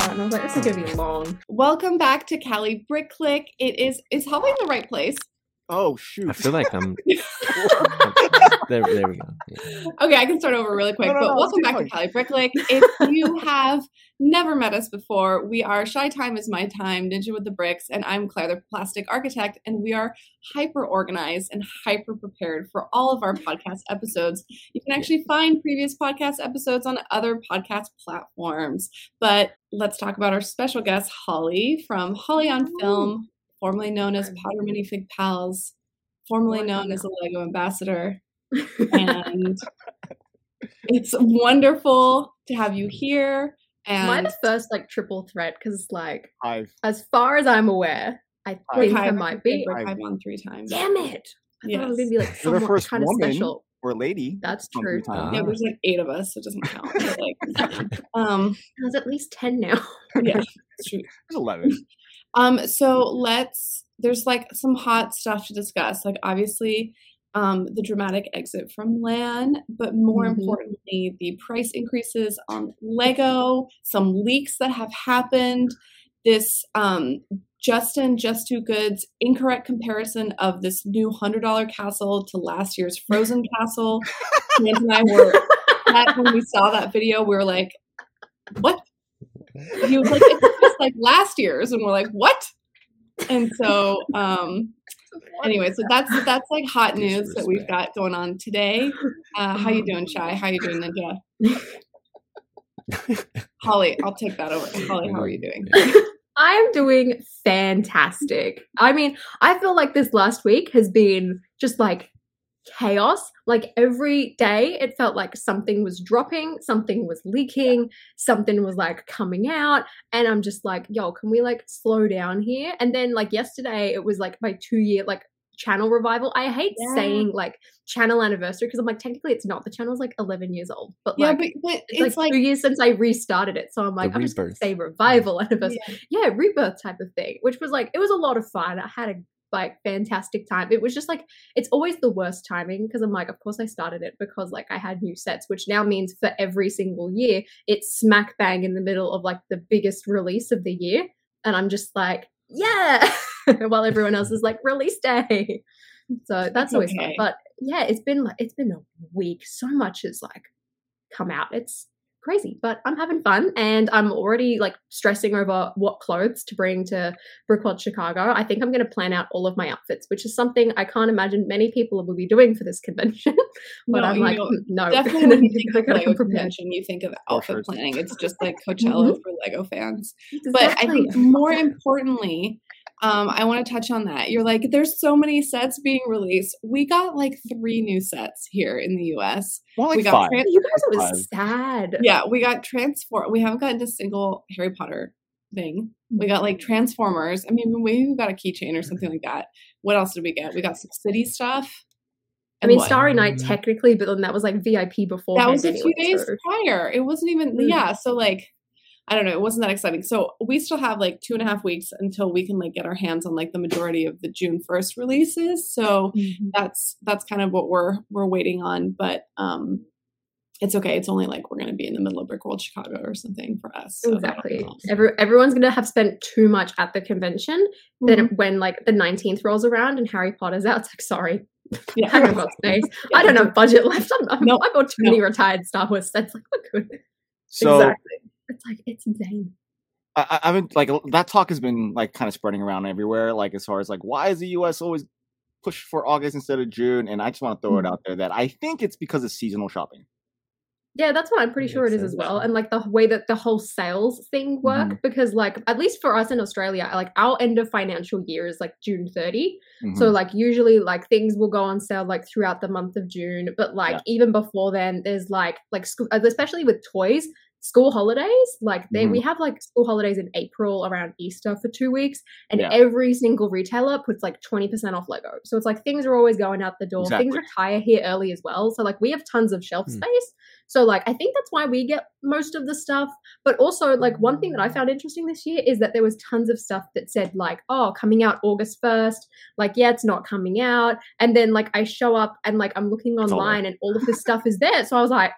start, and I was like, this is gonna be long. Welcome back to Cali Brick Click. It is is Holly in the right place? Oh shoot! I feel like I'm. there, there we go. Yeah. Okay, I can start over really quick. No, no, but no, welcome keep back to going. Cali Brick Click. If you have never met us before, we are Shy Time is My Time, Ninja with the Bricks, and I'm Claire, the plastic architect, and we are hyper organized and hyper prepared for all of our podcast episodes. You can actually find previous podcast episodes on other podcast platforms. But let's talk about our special guest, Holly from Holly on Film, formerly known as Powder Minifig Pals, formerly known as a Lego ambassador. And it's wonderful to have you here. Am I And the first like triple threat? Because like, I've as far as I'm aware, I We're think Kai- I might be. we're Kai on three times. Damn it! I thought I was gonna be like You're the first kind of woman. special. or lady. That's true. three times. Yeah, Ah. there's like eight of us, so it doesn't count. But, like, um, There's at least ten now. yeah, it's true. There's eleven. Um, so let's. There's like some hot stuff to discuss. Like obviously, um, the dramatic exit from LAN, but more Mhm. importantly, the price increases on Lego. Some leaks that have happened. This um, Justin Just Too Good's incorrect comparison of this new hundred dollar castle to last year's Frozen castle. And I were that when we saw that video, we were like, "What?" He was like, "It's just like last year's," and we're like, "What?" And so, um, anyway, so that's that's like hot news that we've got going on today. Uh, how you doing, Shy? How you doing, Ninja? Holly, I'll take that over. Holly, how are you doing? I'm doing fantastic. I mean, I feel like this last week has been just like chaos. Like every day, it felt like something was dropping, something was leaking, something was like coming out. And I'm just like, yo, can we like slow down here? And then, like, yesterday, it was like my two year, like, channel revival. I hate Yeah. saying like channel anniversary because I'm like, technically, it's not. The channel's like 11 years old, but Yeah, like, but, but it's, it's like, like two years since I restarted it. So I'm like, I'm just gonna say revival anniversary. Yeah. Yeah. rebirth type of thing, which was like, it was a lot of fun. I had a like fantastic time. It was just like, it's always the worst timing because I'm like, of course I started it because like I had new sets, which now means for every single year, it's smack bang in the middle of like the biggest release of the year. And I'm just like, yeah, while everyone else is like release day. So that's always fun. But yeah, it's been like it's been a week. So much has like come out. It's crazy, but I'm having fun and I'm already like stressing over what clothes to bring to Brickworld Chicago. I think I'm going to plan out all of my outfits, which is something I can't imagine many people will be doing for this convention. but No, I'm like, "Mm, no, definitely when you think of gotta Lego convention, you think of outfit sure. planning. It's just like Coachella for Lego fans. But I think more importantly, um, I want to touch on that. You're like, there's so many sets being released. We got like three new sets here in the US. More like we got five. Tran- you guys Five. was sad. yeah, we got Transform. We haven't gotten a single Harry Potter thing. We got like Transformers. I mean, maybe we got a keychain or something like that. What else did we get? We got some city stuff. I mean, what? Starry Night Mm. technically, but then that was like VIP before. that was a few anyway, days so- prior. It wasn't even Mm. yeah. So like, I don't know. It wasn't that exciting. So we still have like two and a half weeks until we can like get our hands on like the majority of the June first releases. So Mhm. that's that's kind of what we're we're waiting on. But um, it's okay. It's only like we're gonna be in the middle of Brickworld Chicago or something for us. so Exactly. Every, everyone's gonna have spent too much at the convention. Mhm. Then when like the 19th rolls around and Harry Potter's out, it's like, sorry, Yeah. I haven't got space. I don't have budget left. I'm, I'm, No, I bought too no. many retired Star Wars sets. Like, we're good. So exactly. It's like it's insane. I, I- I've been like that talk has been like kind of spreading around everywhere. Like as far as like why is the U.S. always push for August instead of June? And I just want to throw it Mhm. out there that I think it's because of seasonal shopping. Yeah, that's what I'm pretty sure it is as well. And like the way that the whole sales thing work, Mm-hmm. because like at least for us in Australia, like our end of financial year is like June 30. Mhm. So like usually like things will go on sale like throughout the month of June, but like Yeah. even before then, there's like like school, especially with toys, school holidays. Like they we have like school holidays in April around Easter for two weeks, and Yeah. every single retailer puts like twenty percent off Lego. So it's like things are always going out the door. Things retire here early as well. So like we have tons of shelf Hmm. space. So like I think that's why we get most of the stuff. But also like one thing that I found interesting this year is that there was tons of stuff that said like, oh, coming out August first. Like yeah, it's not coming out. And then like I show up and like I'm looking all online and all of this stuff is there. So I was like,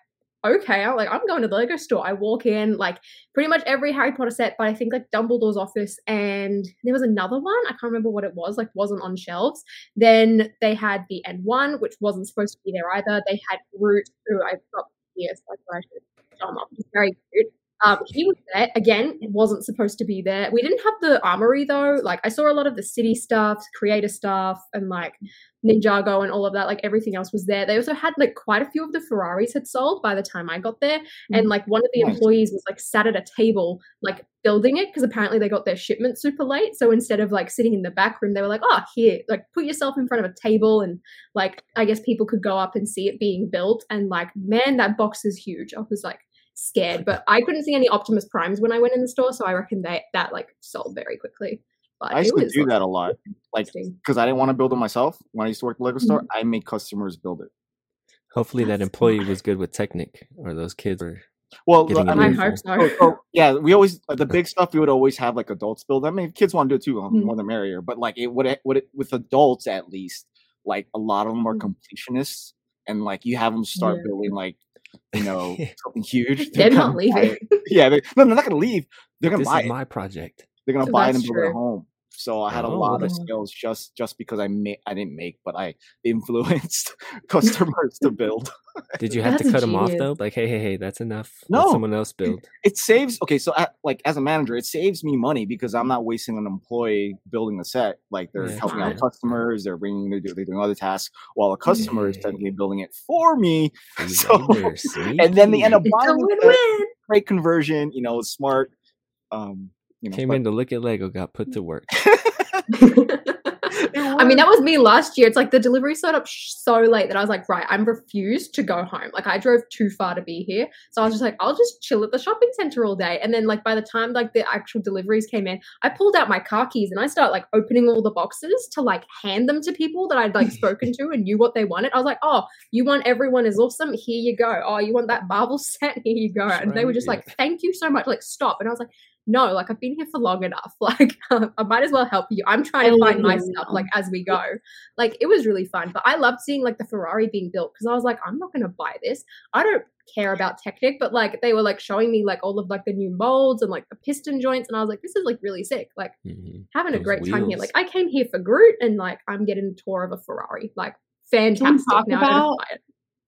okay, I'm like, I'm going to the Lego store. I walk in, like, pretty much every Harry Potter set, but I think like Dumbledore's office, and there was another one. I can't remember what it was, like, wasn't on shelves. Then they had the N1, which wasn't supposed to be there either. They had Groot, who I've got here, so I should show. He's very cute. Um, he was there again. It wasn't supposed to be there. We didn't have the armory though. Like I saw a lot of the city stuff, creator stuff, and like Ninjago and all of that. Like everything else was there. They also had like quite a few of the Ferraris had sold by the time I got there, and like one of the employees was like sat at a table like building it because apparently they got their shipment super late. So instead of like sitting in the back room, they were like, "Oh, here, like put yourself in front of a table and like I guess people could go up and see it being built." And like, man, that box is huge. I was like scared, but I couldn't see any Optimus Primes when I went in the store, so I reckon that that like sold very quickly. But I used to do like, that a lot, like because I didn't want to build it myself. When I used to work at the Lego store, Mm-hmm. I made customers build it. Hopefully that employee smart. was good with Technic, or those kids were. Well, I mean, info. hope so. so, so, yeah, we always uh, the big stuff. We would always have like adults build. I mean, if kids want to do it too, uh, Mm. more the merrier. But like it would, it would it, with adults at least, like a lot of them are Mm. completionists, and like you have them start Yeah. building like you know something huge. They're gonna not leaving. it. Yeah, they, no, they're not gonna leave. They're gonna buy is it. my project. They're gonna So buy it and build it at home. So I had a Oh, lot of okay. skills just just because I made I didn't make, but I influenced customers to build. Did you have to That's cut them off though? Like, hey, hey, hey, that's enough. Let No. someone else build. It saves okay. So at, like as a manager, it saves me money because I'm not wasting an employee building a set. Like they're Yeah, helping out customers, they're bringing they're, do- they're doing other tasks while a customer is Yeah. technically building it for me. So- and then they end up It's a buying the set, win-win. great conversion. You know, smart. Um, you know, Came but- in to look at Lego, got put to work. I mean, that was me last year. It's like the delivery showed up so late that I was like, right, I'm refused to go home. Like I drove too far to be here, so I was just like, I'll just chill at the shopping center all day. And then like by the time like the actual deliveries came in, I pulled out my car keys and I start like opening all the boxes to like hand them to people that I'd like spoken to and knew what they wanted. I was like, oh, you want everyone is awesome? Here you go. Oh, you want that Marvel set? Here you go. That's And they were just yeah. like, thank you so much. Like stop. And I was like no, like I've been here for long enough. Like I might as well help you. I'm trying to find my stuff like as we go. Like it was really fun. But I loved seeing like the Ferrari being built because I was like, I'm not gonna buy this. I don't care about Technic, but like they were like showing me like all of like the new molds and like the piston joints, and I was like, this is like really sick. Like Mhm. having a Those great time here. Like I came here for Groot and like I'm getting a tour of a Ferrari. Like fantastic. talk now about-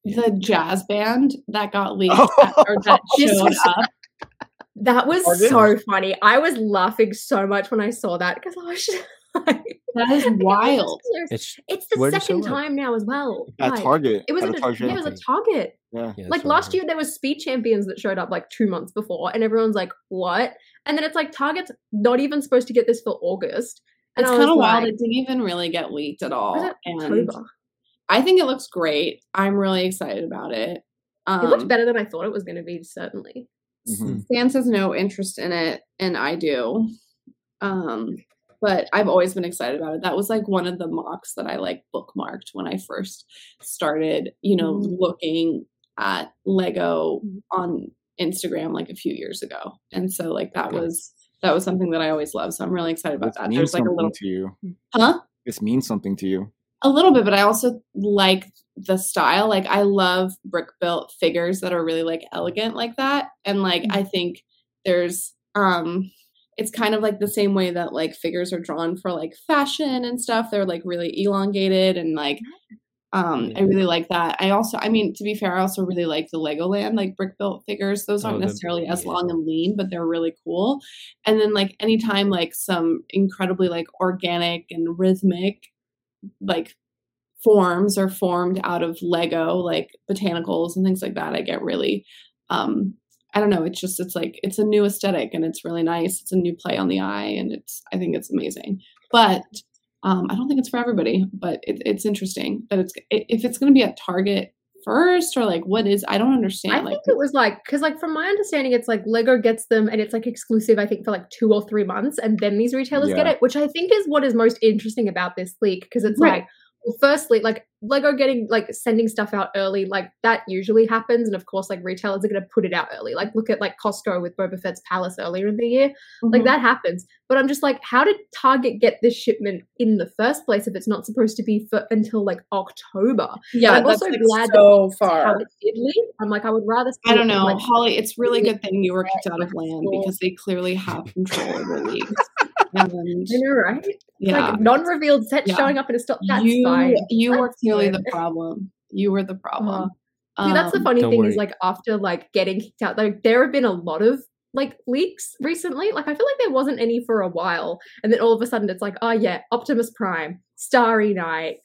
The jazz band that got leaked Oh. that- or that showed up. That was so funny. I was laughing so much when I saw that because I was just like, That is wild. It's It's the second time now as well. at Like, Target. It was at at a a, Target. yeah, it was a Target. yeah. yeah, like last I- year, there was Speed Champions that showed up like two months before, and everyone's like, "What?" And then it's like Target's not even supposed to get this for August. And It's kind of wild. like, It didn't even really get leaked at all. And October? I think it looks great. I'm really excited about it. Um, it looks better than I thought it was going to be. Certainly. Mhm. Sans has no interest in it, and I do. Um, but I've always been excited about it. That was like one of the MOCs that I like bookmarked when I first started, you know, Mm. looking at Lego Mm. on Instagram like a few years ago. And so like that was that was something that I always loved. So I'm really excited about This that. There's like a little to you. huh? This means something to you. A little bit, but I also like the style. Like I love brick built figures that are really like elegant like that. And like I think there's um it's kind of like the same way that like figures are drawn for like fashion and stuff. They're like really elongated and like um I really like that. I also I mean to be fair, I also really like the Legoland like brick built figures. Those aren't Oh, necessarily as yeah. long and lean, but they're really cool. And then like anytime like some incredibly like organic and rhythmic like forms are formed out of Lego, like botanicals and things like that, I get really um I don't know, it's just it's like it's a new aesthetic and it's really nice. It's a new play on the eye and it's I think it's amazing. But um I don't think it's for everybody, but it, it's interesting that it's if it's going to be at Target first or like what is I don't understand I like think it was like because like from my understanding, it's like Lego gets them and it's like exclusive. I think for like two or three months, and then these retailers get it, which I think is what is most interesting about this leak because it's Right. like, Well, firstly, like Lego getting like sending stuff out early, like that usually happens, and of course, like retailers are going to put it out early. Like look at like Costco with Boba Fett's Palace earlier in the year, like Mhm. that happens. But I'm just like, how did Target get this shipment in the first place if it's not supposed to be for until like October? Yeah, I'm that's also like glad so That's how far. it did leave. I'm like, I would rather. I don't know, Like, Holly. It's really really good thing you were kicked out of LAN because they clearly have control over leagues. And you know, right? yeah, Like non-revealed sets Yeah. showing up in a stop. That's you fine. you were clearly good. the problem. You were the problem. See, that's the Um, funny don't thing is like after like getting kicked out, like there have been a lot of like leaks recently. Like I feel like there wasn't any for a while, and then all of a sudden it's like, oh yeah, Optimus Prime, Starry Night,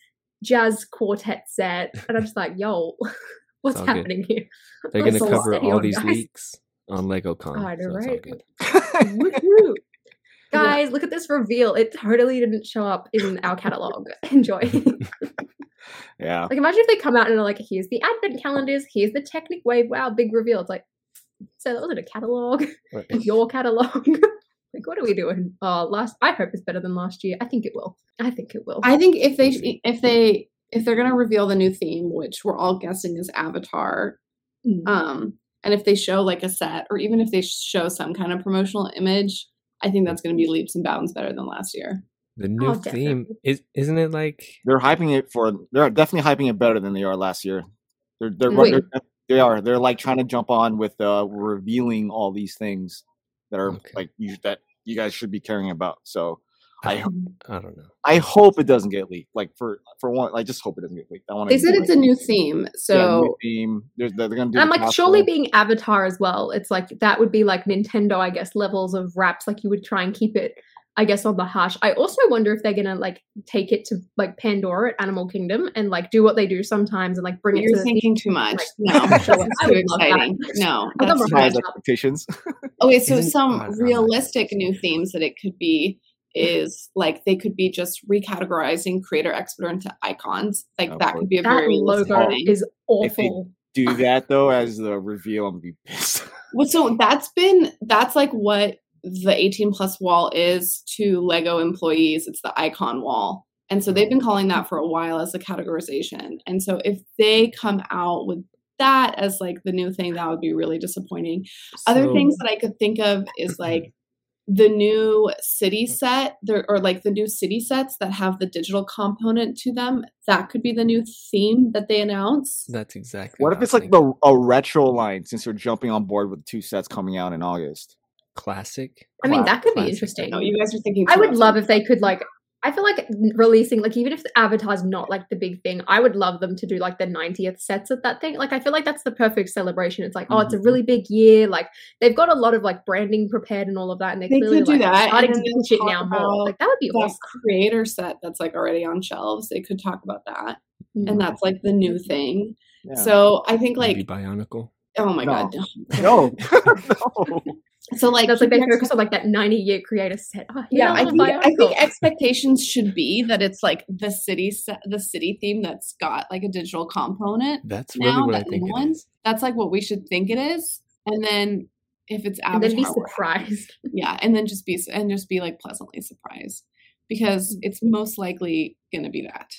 Jazz Quartet set, and I'm just like, yo, what's all good. happening here? They're gonna cover all on, these guys. leaks on LegoCon. I know, so it's all right? Guys, look at this reveal. It totally didn't show up in our catalog. Enjoy. yeah. Like imagine if they come out and are like, here's the advent calendars, here's the Technic Wave, wow, big reveal. It's like, so that wasn't a catalog, Right. your catalog. like what are we doing? Uh last I hope it's better than last year. I think it will. I think it will. I think if they if they if they're gonna reveal the new theme, which we're all guessing is Avatar, Mm. um, and if they show like a set, or even if they show some kind of promotional image, I think that's gonna be leaps and bounds better than last year. The new Oh, theme is isn't it like They're hyping it for. They're definitely hyping it better than they are last year. They're they're, they're they are. They're like trying to jump on with uh revealing all these things that are Okay. like you, that you guys should be caring about. So I I don't know. I hope it doesn't get leaked. Like for for one, I just hope it doesn't get leaked. I want They said it's a new theme, so theme. They're, they're gonna do. I'm the like, surely being Avatar as well, it's like that would be like Nintendo, I guess, levels of wraps. Like you would try and keep it, I guess, on the hush. I also wonder if they're gonna like take it to like Pandora at Animal Kingdom and like do what they do sometimes and like bring it you're to the thinking too much. like- No, Sure, that's I too would love that. No, that's too High expectations. Okay, so Isn't- some I'm not- realistic new themes that it could be is like they could be just recategorizing creator expert into icons. Like Of that could be a that very realistic logo thing. is If they- awful. do that though as the reveal, I'm gonna be pissed. Well, so that's been that's like what the 18 plus wall is to Lego employees. It's the icon wall. And so they've been oh. calling that for a while as a categorization. And so if they come out with that as like the new thing, that would be really disappointing. Other things that I could think of is like the new city mm-hmm. set there or like the new city sets that have the digital component to them. That could be the new theme that they announce. That's exactly. What if I it's was like the a retro line since you're jumping on board with two sets coming out in August? classic? I mean, that could be interesting. No, you guys are thinking. I would love if they could like. I feel like releasing like even if the Avatar's not like the big thing, I would love them to do like the 90th sets of that thing. Like I feel like that's the perfect celebration. It's like, oh, it's a Mhm. really big year. Like they've got a lot of like branding prepared and all of that, and they're They clearly could do like that, and starting then to they'll push it now more. Like that would be that awesome. creator set that's like already on shelves. They could talk about that, Mm. and that's like the new thing. Yeah. So I think Maybe like, Bionicle. oh my No. god, no. no, no. So like, That's like they keep focus on like that 90 year creator set. Oh, yeah, I think a I think expectations should be that it's like the city set, the city theme that's got like a digital component. That's really Now what I think no one- is. That's like what we should think it is, and then if it's and then be surprised. yeah, and then just be and just be like pleasantly surprised because mm. it's most likely gonna be that.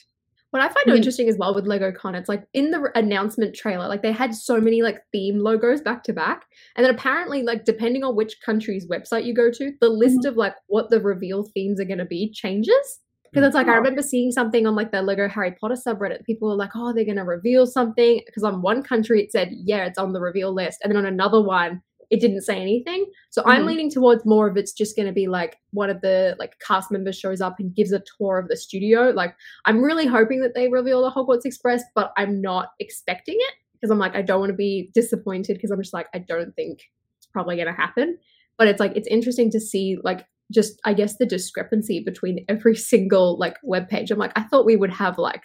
What I find I mean- interesting as well with Lego Con, it's like in the announcement trailer, like they had so many like theme logos back to back, and then apparently, like depending on which country's website you go to, the list Mm-hmm. of like what the reveal themes are going to be changes. Because it's like I Oh. remember seeing something on like the Lego Harry Potter subreddit. People were like, "Oh, they're going to reveal something." Because on one country it said, "Yeah, it's on the reveal list," and then on another one it didn't say anything. So I'm Mhm. leaning towards more of it's just going to be like one of the like cast members shows up and gives a tour of the studio. Like I'm really hoping that they reveal the Hogwarts Express, but I'm not expecting it because I'm like I don't want to be disappointed because I'm just like I don't think it's probably going to happen. But it's like it's interesting to see like just I guess the discrepancy between every single like web page. I'm like I thought we would have like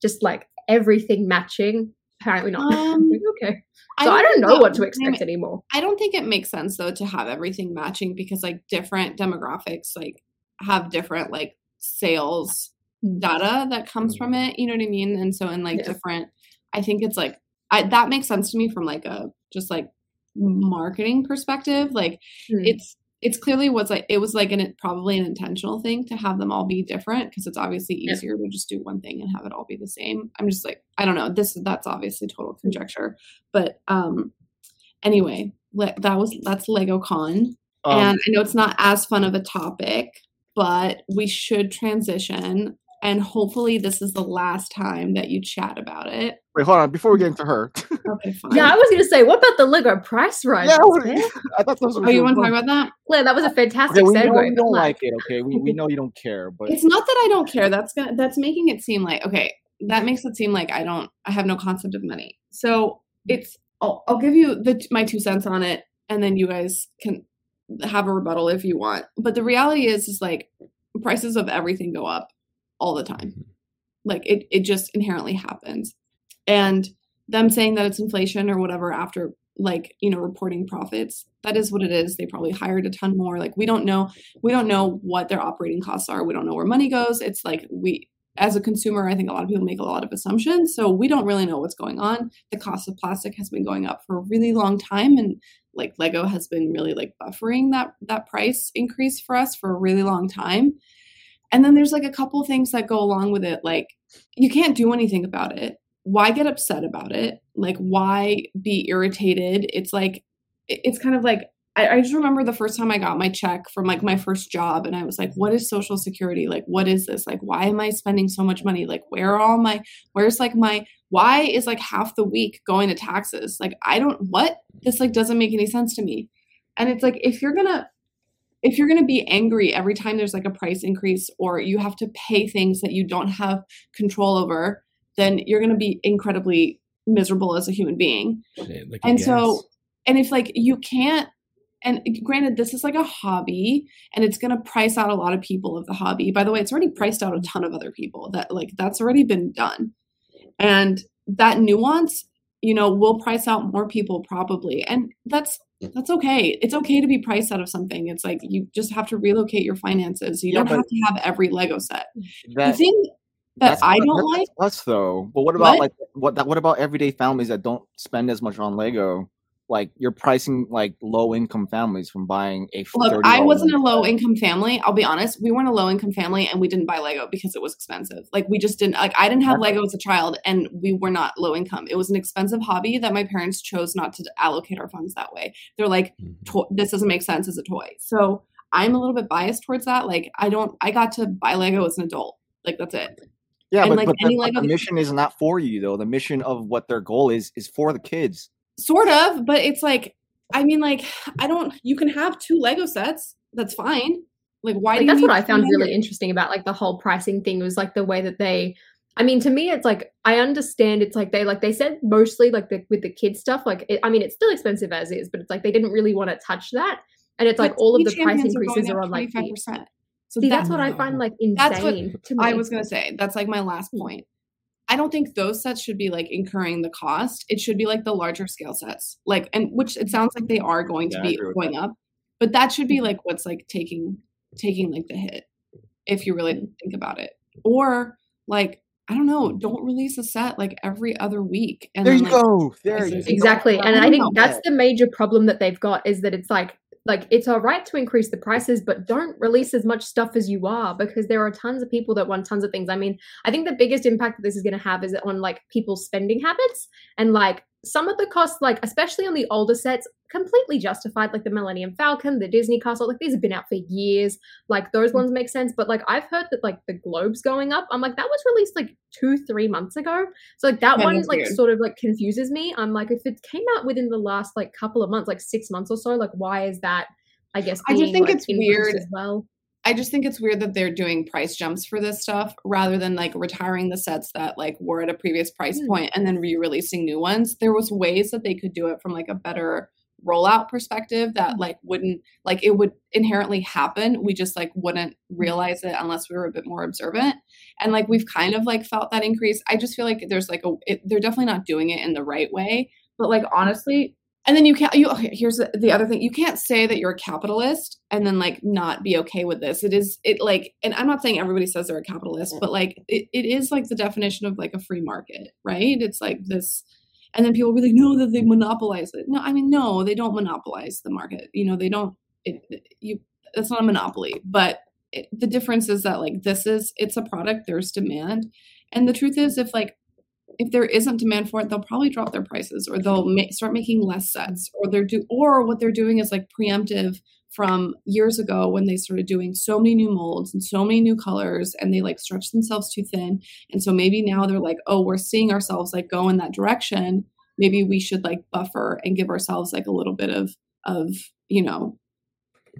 just like everything matching. Apparently not. Um, okay. So I don't think know what to expect anymore. I don't think it makes sense though to have everything matching because like different demographics like have different like sales Mm. data that comes from it. You know what I mean? And so in like Yeah. different, I think it's like I that makes sense to me from like a just like marketing perspective. Like Mm. it's it's clearly was like it was like an probably an intentional thing to have them all be different because it's obviously Yeah. easier to just do one thing and have it all be the same. I'm just like I don't know. This that's obviously total conjecture, but um, anyway, le- that was that's Lego Con, Um, and I know it's not as fun of a topic, but we should transition, and hopefully this is the last time that you chat about it. Wait, hold on. Before we get into her, Okay, fine. Yeah, I was gonna say, what about the Lego price rise? Yeah, what- Claire? I thought those were. Oh, you want to talk about that? Claire, that was a fantastic Okay, we know segue. you don't like it. Okay, we, we know you don't care, but It's not that I don't care. That's gonna, that's making it seem like okay. That makes it seem like I don't. I have no concept of money. So it's. I'll, I'll give you the my two cents on it, and then you guys can have a rebuttal if you want. But the reality is, is like prices of everything go up all the time. Mm-hmm. Like it, it just inherently happens. And them saying that it's inflation or whatever after like you know reporting profits that is what it is. They probably hired a ton more. Like we don't know we don't know what their operating costs are. We don't know where money goes. It's like we as a consumer i think a lot of people make a lot of assumptions so we don't really know what's going on. The cost of plastic has been going up for a really long time and like lego has been really like buffering that that price increase for us for a really long time. And then there's like a couple things that go along with it like you can't do anything about it why get upset about it? Like why be irritated? It's like it's kind of like I, I just remember the first time i got my check from like my first job and i was like what is social security? Like what is this? Like why am i spending so much money? Like where are all my where's like my why is like half the week going to taxes? Like i don't what? This like doesn't make any sense to me. And it's like if you're gonna if you're going to be angry every time there's like a price increase or you have to pay things that you don't have control over then you're going to be incredibly miserable as a human being. At and so and if like you can't and granted this is like a hobby and it's going to price out a lot of people of the hobby. By the way it's already priced out a ton of other people that like that's already been done. And that nuance you know will price out more people probably and that's that's okay. It's okay to be priced out of something. It's like you just have to relocate your finances. You Yeah, don't have to have every lego set. The thing that that's i don't like us though. But what about What? like what that? What about everyday families that don't spend as much on Lego? Like you're pricing like low income families from buying a. Look, I wasn't a low income family. I'll be honest. We weren't a low income family and we didn't buy Lego because it was expensive. Like we just didn't like I didn't have Lego as a child and we were not low income. It was an expensive hobby that my parents chose not to allocate our funds that way. They're like Mhm. this doesn't make sense as a toy. So, I'm a little bit biased towards that. Like I don't I got to buy Lego as an adult. Like that's it. Yeah, and, but, like, but, any the, but the mission is not for you though. The mission of what their goal is is for the kids. Sort of, but it's like I mean like I don't you can have two Lego sets. That's fine. Like why do Like, you that's what I found really interesting about like the whole pricing thing was like the way that they I mean to me it's like I understand it's like they like they said mostly like the with the kids stuff like it, I mean it's still expensive as is but it's like they didn't really want to touch that and it's like But all of the price are increases are on like the- 25%. So See that- that's what I find like That's what insane to me. I was gonna say. That's like my last point. I don't think those sets should be like incurring the cost. It should be like the larger scale sets, like and which it sounds like they are going to Yeah, I be agree with going up, but that should be mm-hmm. like what's like taking taking like the hit, if you really think about it. Or like I don't know, don't release a set like every other week. And there then, you like, go. There you go go. exactly and I i think that's the major problem that they've got is that it's like like it's all right to increase the prices but don't release as much stuff as you are because there are tons of people that want tons of things. I mean i think the biggest impact that this is going to have is on like people's spending habits and like some of the costs like especially on the older sets completely justified like the millennium falcon the disney castle like these have been out for years like those ones make sense but like i've heard that like the globes going up i'm like that was released like two three months ago so like that one like weird. sort of like confuses me. I'm like, if it came out within the last like couple of months, like six months or so, like why is that? I guess I just think like, it's weird. as well. I just think it's weird that they're doing price jumps for this stuff rather than like retiring the sets that like were at a previous price Hmm. point and then re-releasing new ones. There was ways that they could do it from like a better rollout perspective that Hmm. like wouldn't like it would inherently happen. We just like wouldn't realize it unless we were a bit more observant. And like we've kind of like felt that increase. I just feel like there's like a it, they're definitely not doing it in the right way. But like honestly, and then you can't you okay, here's the, the other thing. You can't say that you're a capitalist and then like not be okay with this. It is it like and i'm not saying everybody says they're a capitalist but like it, it is like the definition of like a free market right? It's like this and then people will be like no that they monopolize it. No i mean no they don't monopolize the market. You know they don't it, you it's not a monopoly, but it, the difference is that like this is it's a product there's demand. And the truth is if like if there isn't demand for it they'll probably drop their prices or they'll ma- start making less sets or they're do or what they're doing is like preemptive from years ago when they started doing so many new molds and so many new colors and they like stretched themselves too thin and so maybe now they're like oh we're seeing ourselves like go in that direction maybe we should like buffer and give ourselves like a little bit of of you know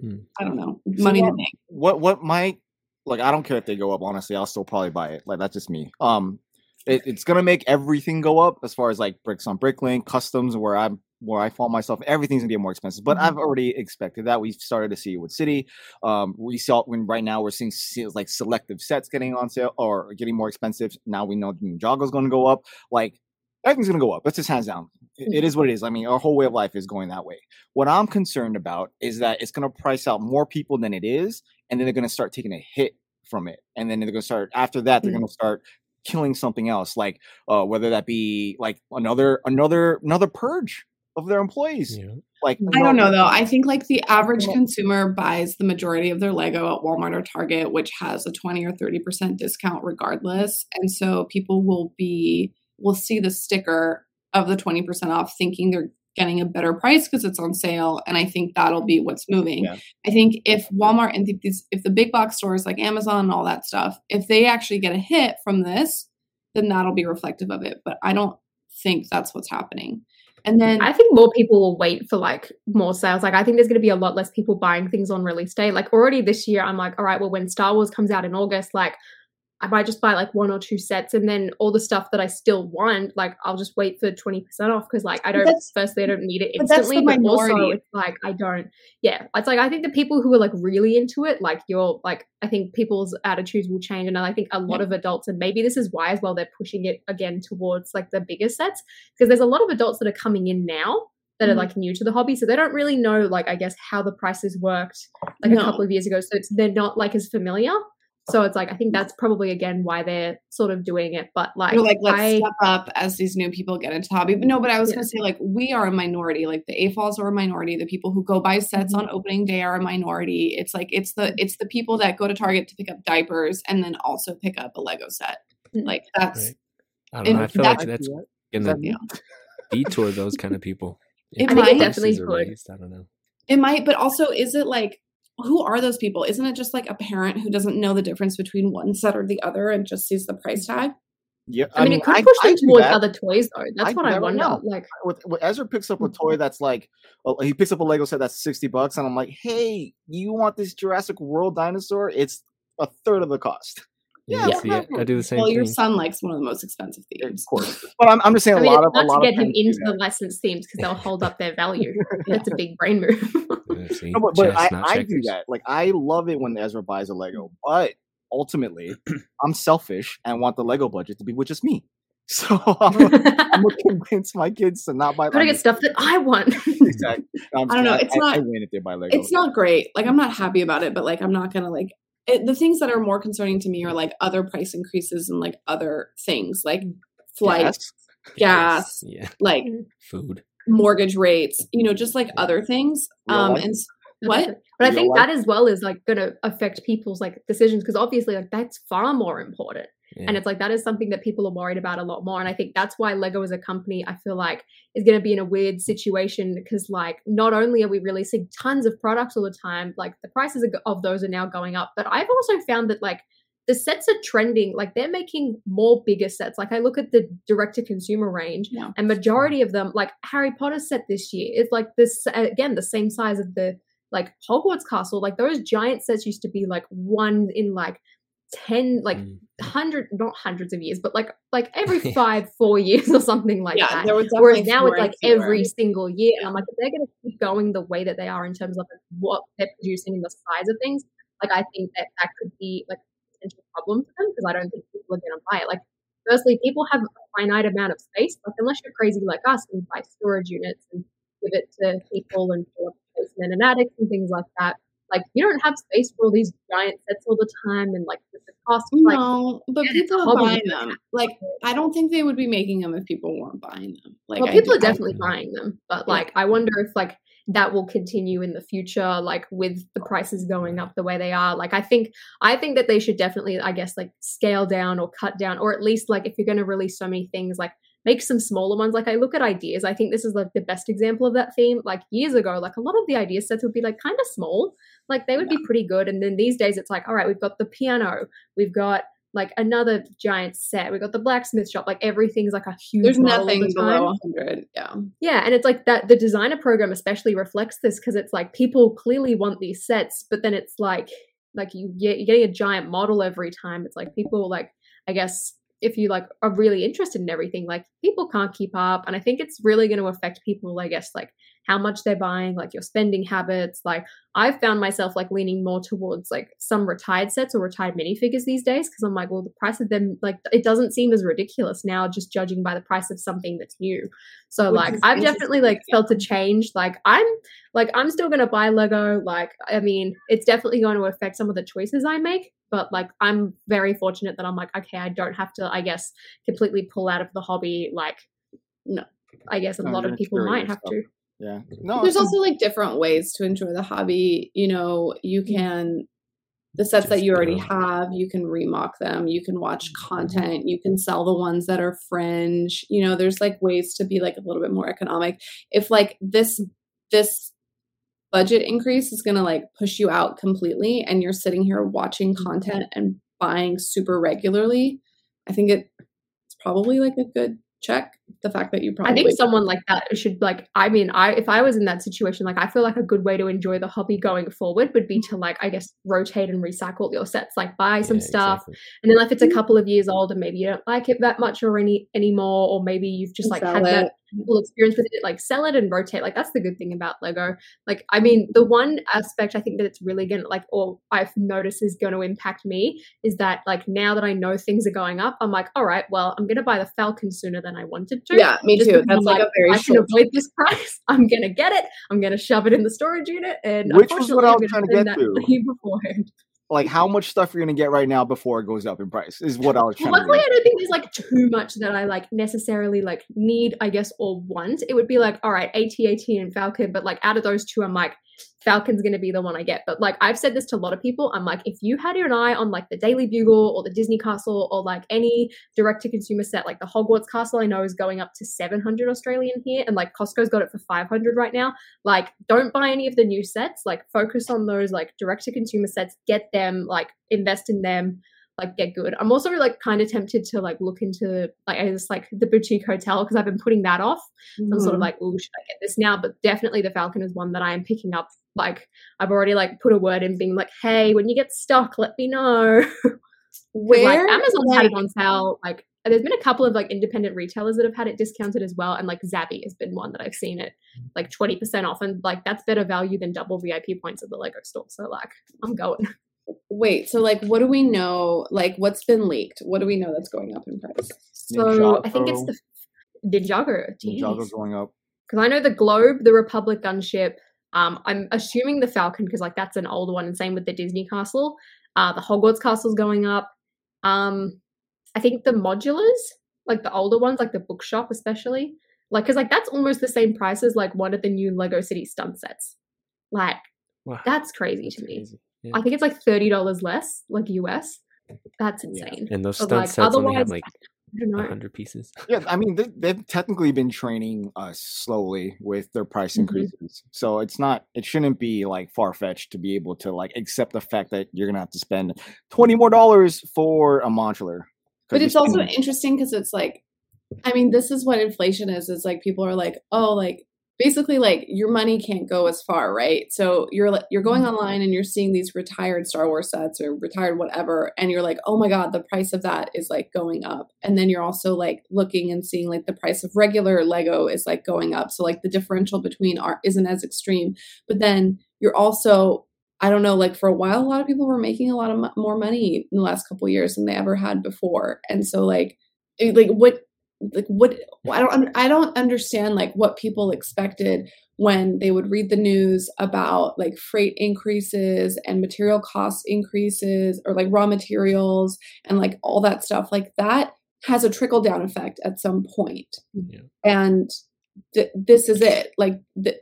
Mm. i don't know money to what- make what what might like I don't care if they go up. Honestly, I'll still probably buy it. Like that's just me. Um, it, it's gonna make everything go up as far as like bricks on Bricklink, customs, where I'm where I fall myself. Everything's gonna get more expensive. But I've already expected that. We started to see it with City. Um, we saw when right now we're seeing like selective sets getting on sale or getting more expensive. Now we know Ninjago's gonna go up. Like everything's gonna go up. That's just hands down. It- it is what it is. I mean, our whole way of life is going that way. What I'm concerned about is that it's gonna price out more people than it is, and then they're gonna start taking a hit from it, and then they're gonna start after that. They're Mm. gonna start killing something else, like uh, whether that be like another another another purge of their employees. Yeah. Like I don't know though. I think like the average consumer buys the majority of their Lego at Walmart or Target, which has a 20 or 30% discount regardless. And so people will be will see the sticker of the 20% off thinking they're getting a better price because it's on sale. And I think that'll be what's moving. Yeah. I think if Walmart and these if the big box stores like Amazon and all that stuff, if they actually get a hit from this, then that'll be reflective of it. But I don't think that's what's happening. And then I think more people will wait for like more sales. Like I think there's going to be a lot less people buying things on release day. Like already this year, I'm like, all right, well, when Star Wars comes out in August, like I might just buy like one or two sets, and then all the stuff that I still want, like I'll just wait for twenty percent off because like I don't. that's- Firstly, I don't need it but that's the instantly, but, also it's like I don't. Yeah, it's like I think the people who are like really into it, like you're like I think people's attitudes will change, and I think a lot Yeah. of adults, and maybe this is why as well they're pushing it again towards like the bigger sets because there's a lot of adults that are coming in now that are mm-hmm. like new to the hobby so they don't really know like i guess how the prices worked like No. a couple of years ago so it's they're not like as familiar so it's like i think that's probably again why they're sort of doing it but like, You're like, let's I, step up as these new people get into the hobby. But no, but I was Yeah. gonna say, like, we are a minority. Like the AFOLs are a minority. The people who go buy sets Mm-hmm. on opening day are a minority. It's like it's the it's the people that go to Target to pick up diapers and then also pick up a Lego set. Mm. Like that's Right. I don't know. I feel that- like that's gonna that me? detour those kind of people. It If might. definitely are could. raised, I don't know. it might, but also is it like who are those people? Isn't it just like a parent who doesn't know the difference between one set or the other and just sees the price tag? Yeah, I mean, it could I- push I them towards that. other toys though that's I what i wonder know. like with, with Ezra picks up a hmm. toy that's like he picks up a Lego set that's sixty bucks, and I'm like, hey, you want this Jurassic World dinosaur? It's a third of the cost. Yeah, Yeah, see, I, I do the same well, thing. your son likes one of the most expensive Of themes. course, but I'm, I'm just saying i a mean lot it's of a not lot to of get him into the licensed themes because they'll hold up their value that's a big brain move No, but, but I, I do that. Like I love it when Ezra buys a Lego, but ultimately, I'm selfish and want the Lego budget to be with just me. So I'm, gonna- convince my kids to not buy. gotta get stuff that i want Exactly. I'm I don't know, it's I, not- I win if they buy Lego. it's not great. Like I'm not happy about it, but like I'm not gonna like it, the things that are more concerning to me are like other price increases and like other things like flights, Yes. gas, Yeah, like food. mortgage rates, you know, just like other things. Real Um life. and what? but i think life. that as well is like gonna affect people's like decisions because obviously like that's far more important Yeah. and it's like that is something that people are worried about a lot more and i think that's why lego as a company i feel like is going to be in a weird situation because like not only are we releasing tons of products all the time like the prices of- of those are now going up but i've also found that like the sets are trending like they're making more bigger sets like i look at the direct to consumer range Yeah. and majority of them like harry potter set this year is like this again the same size of the like hogwarts castle like those giant sets used to be like one in like 10 like Mm. hundred not hundreds of years but like like every five four years or something like yeah, that there was whereas now it's like fewer. every single year and i'm like if they're going to keep going the way that they are in terms of like, what they're producing and the size of things like i think that that could be like a potential problem for them because i don't think people are going to buy it like firstly people have a finite amount of space like unless you're crazy like us and buy storage units and give it to people and fill up the basement and attics and things like that like you don't have space for all these giant sets all the time and like the, the cost like no, but people are buying them. Like I don't think they would be making them if people weren't buying them. Like well, people are definitely buying them, but Yeah. like I wonder if like that will continue in the future like with the prices going up the way they are like i think i think that they should definitely i guess like scale down or cut down or at least like if you're going to release so many things like make some smaller ones. Like i look at ideas. I think this is like the best example of that theme like years ago like a lot of the idea sets would be like kind of small. Like they would Yeah. be pretty good. And then these days it's like all right we've got the piano. We've got like another giant set. We've got the blacksmith shop. Like everything's like a huge There's nothing the below 100. Yeah. Yeah, and it's like that the designer program especially reflects this because it's like people clearly want these sets, but then it's like like you get you're getting a giant model every time. It's like people like I guess if you like are really interested in everything, like people can't keep up. And I think it's really going to affect people, I guess, like how much they're buying, like your spending habits. Like I've found myself like leaning more towards like some retired sets or retired minifigures these days because I'm like, well, the price of them, like it doesn't seem as ridiculous now, just judging by the price of something that's new. So Which like I've definitely like interesting, felt a change. Like I'm like I'm still gonna buy Lego. Like I mean, it's definitely going to affect some of the choices I make. But like I'm very fortunate that I'm like, okay, I don't have to, I guess, completely pull out of the hobby. Like, no, I guess a No, lot of people might have stuff. to. Yeah. No. There's also like different ways to enjoy the hobby. You know, you Mm. can the sets that you already have, you can remock them, you can watch Mm-hmm. content, you can sell the ones that are fringe. You know, there's like ways to be like a little bit more economic. If like this this budget increase is going to like push you out completely and you're sitting here watching Mm-hmm. content and buying super regularly, I think it, it's probably like a good check the fact that you probably I think someone like that should like. I mean, I if I was in that situation, like I feel like a good way to enjoy the hobby going forward would be to like I guess rotate and recycle your sets, like buy some Yeah, stuff, exactly. and then if it's a couple of years old and maybe you don't like it that much or any anymore, or maybe you've just like had that full experience with it, like sell it and rotate. Like that's the good thing about Lego. Like I mean, the one aspect I think that it's really gonna like, or I've noticed is to impact me is that like now that I know things are going up, I'm like, all right, well, I'm gonna buy the Falcon sooner than I wanted to. Yeah, me Just too. That's I'm like, a very I can avoid this price. I'm gonna get it. I'm gonna shove it in the storage unit, and Which was what unfortunately, I I'm was trying to get to. beforehand. Like how much stuff you're gonna get right now before it goes up in price is what I was Well, trying luckily, to I don't think there's like too much that I like necessarily like need, I guess, or want. It would be like, all right, AT-AT and Falcon, but like out of those two, I'm like, Falcon's gonna be the one I get. But like I've said this to a lot of people, I'm like, if you had your eye on like the Daily Bugle or the Disney Castle or like any direct-to-consumer set, like the Hogwarts Castle, I know is going up to 700 Australian here, and like Costco's got it for 500 right now. Like, don't buy any of the new sets. Like, focus on those like direct-to-consumer sets. Get them. Like, invest in them like get good. I'm also like kind of tempted to like look into like I just like the boutique hotel because I've been putting that off. So I'm sort of Mhm. like, oh, should I get this now? But definitely the Falcon is one that I am picking up. Like I've already like put a word in being like, hey, when you get stuck, let me know. where like Amazon's had it on sale. Like there's been a couple of like independent retailers that have had it discounted as well, and like Zavvi has been one that I've seen it like 20% off, and like that's better value than double VIP points at the Lego store. So like I'm going. Wait, so like, what do we know? Like, what's been leaked? What do we know that's going up in price? So I think it's the Ninjago. Ninjago jeez. going up. because I know the Globe, the Republic gunship. Um, I'm assuming the Falcon because like that's an older one, and same with the Disney Castle. Uh, the Hogwarts Castle's going up. Um, I think the modulars, like the older ones, like the bookshop especially, like because like that's almost the same price as like one of the new Lego City stunt sets. Like Wow. that's crazy That's to me. Yeah. I think it's like thirty dollars less, like US. That's Yeah. insane. And those stunt like, sets only have like I don't know. Hundred pieces. Yeah, I mean they, they've technically been training us slowly with their price Mhm. increases, so it's not it shouldn't be like far fetched to be able to like accept the fact that you're gonna have to spend twenty more dollars for a modular. But it's also interesting because it's like, I mean, this is what inflation is. It's like people are like, oh, like basically, like your money can't go as far, right? So you're like, you're going mm-hmm. online and you're seeing these retired Star Wars sets or retired whatever, and you're like, oh my god, the price of that is like going up. And then you're also like looking and seeing like the price of regular Lego is like going up. So like the differential between art isn't as extreme. But then you're also I don't know, like for a while, a lot of people were making a lot of mo- more money in the last couple of years than they ever had before. And so like, like what, like what, I don't, I don't understand like what people expected when they would read the news about like freight increases and material cost increases or like raw materials and like all that stuff. Like that has a trickle down effect at some point. Yeah. And th- this is it. Like, th-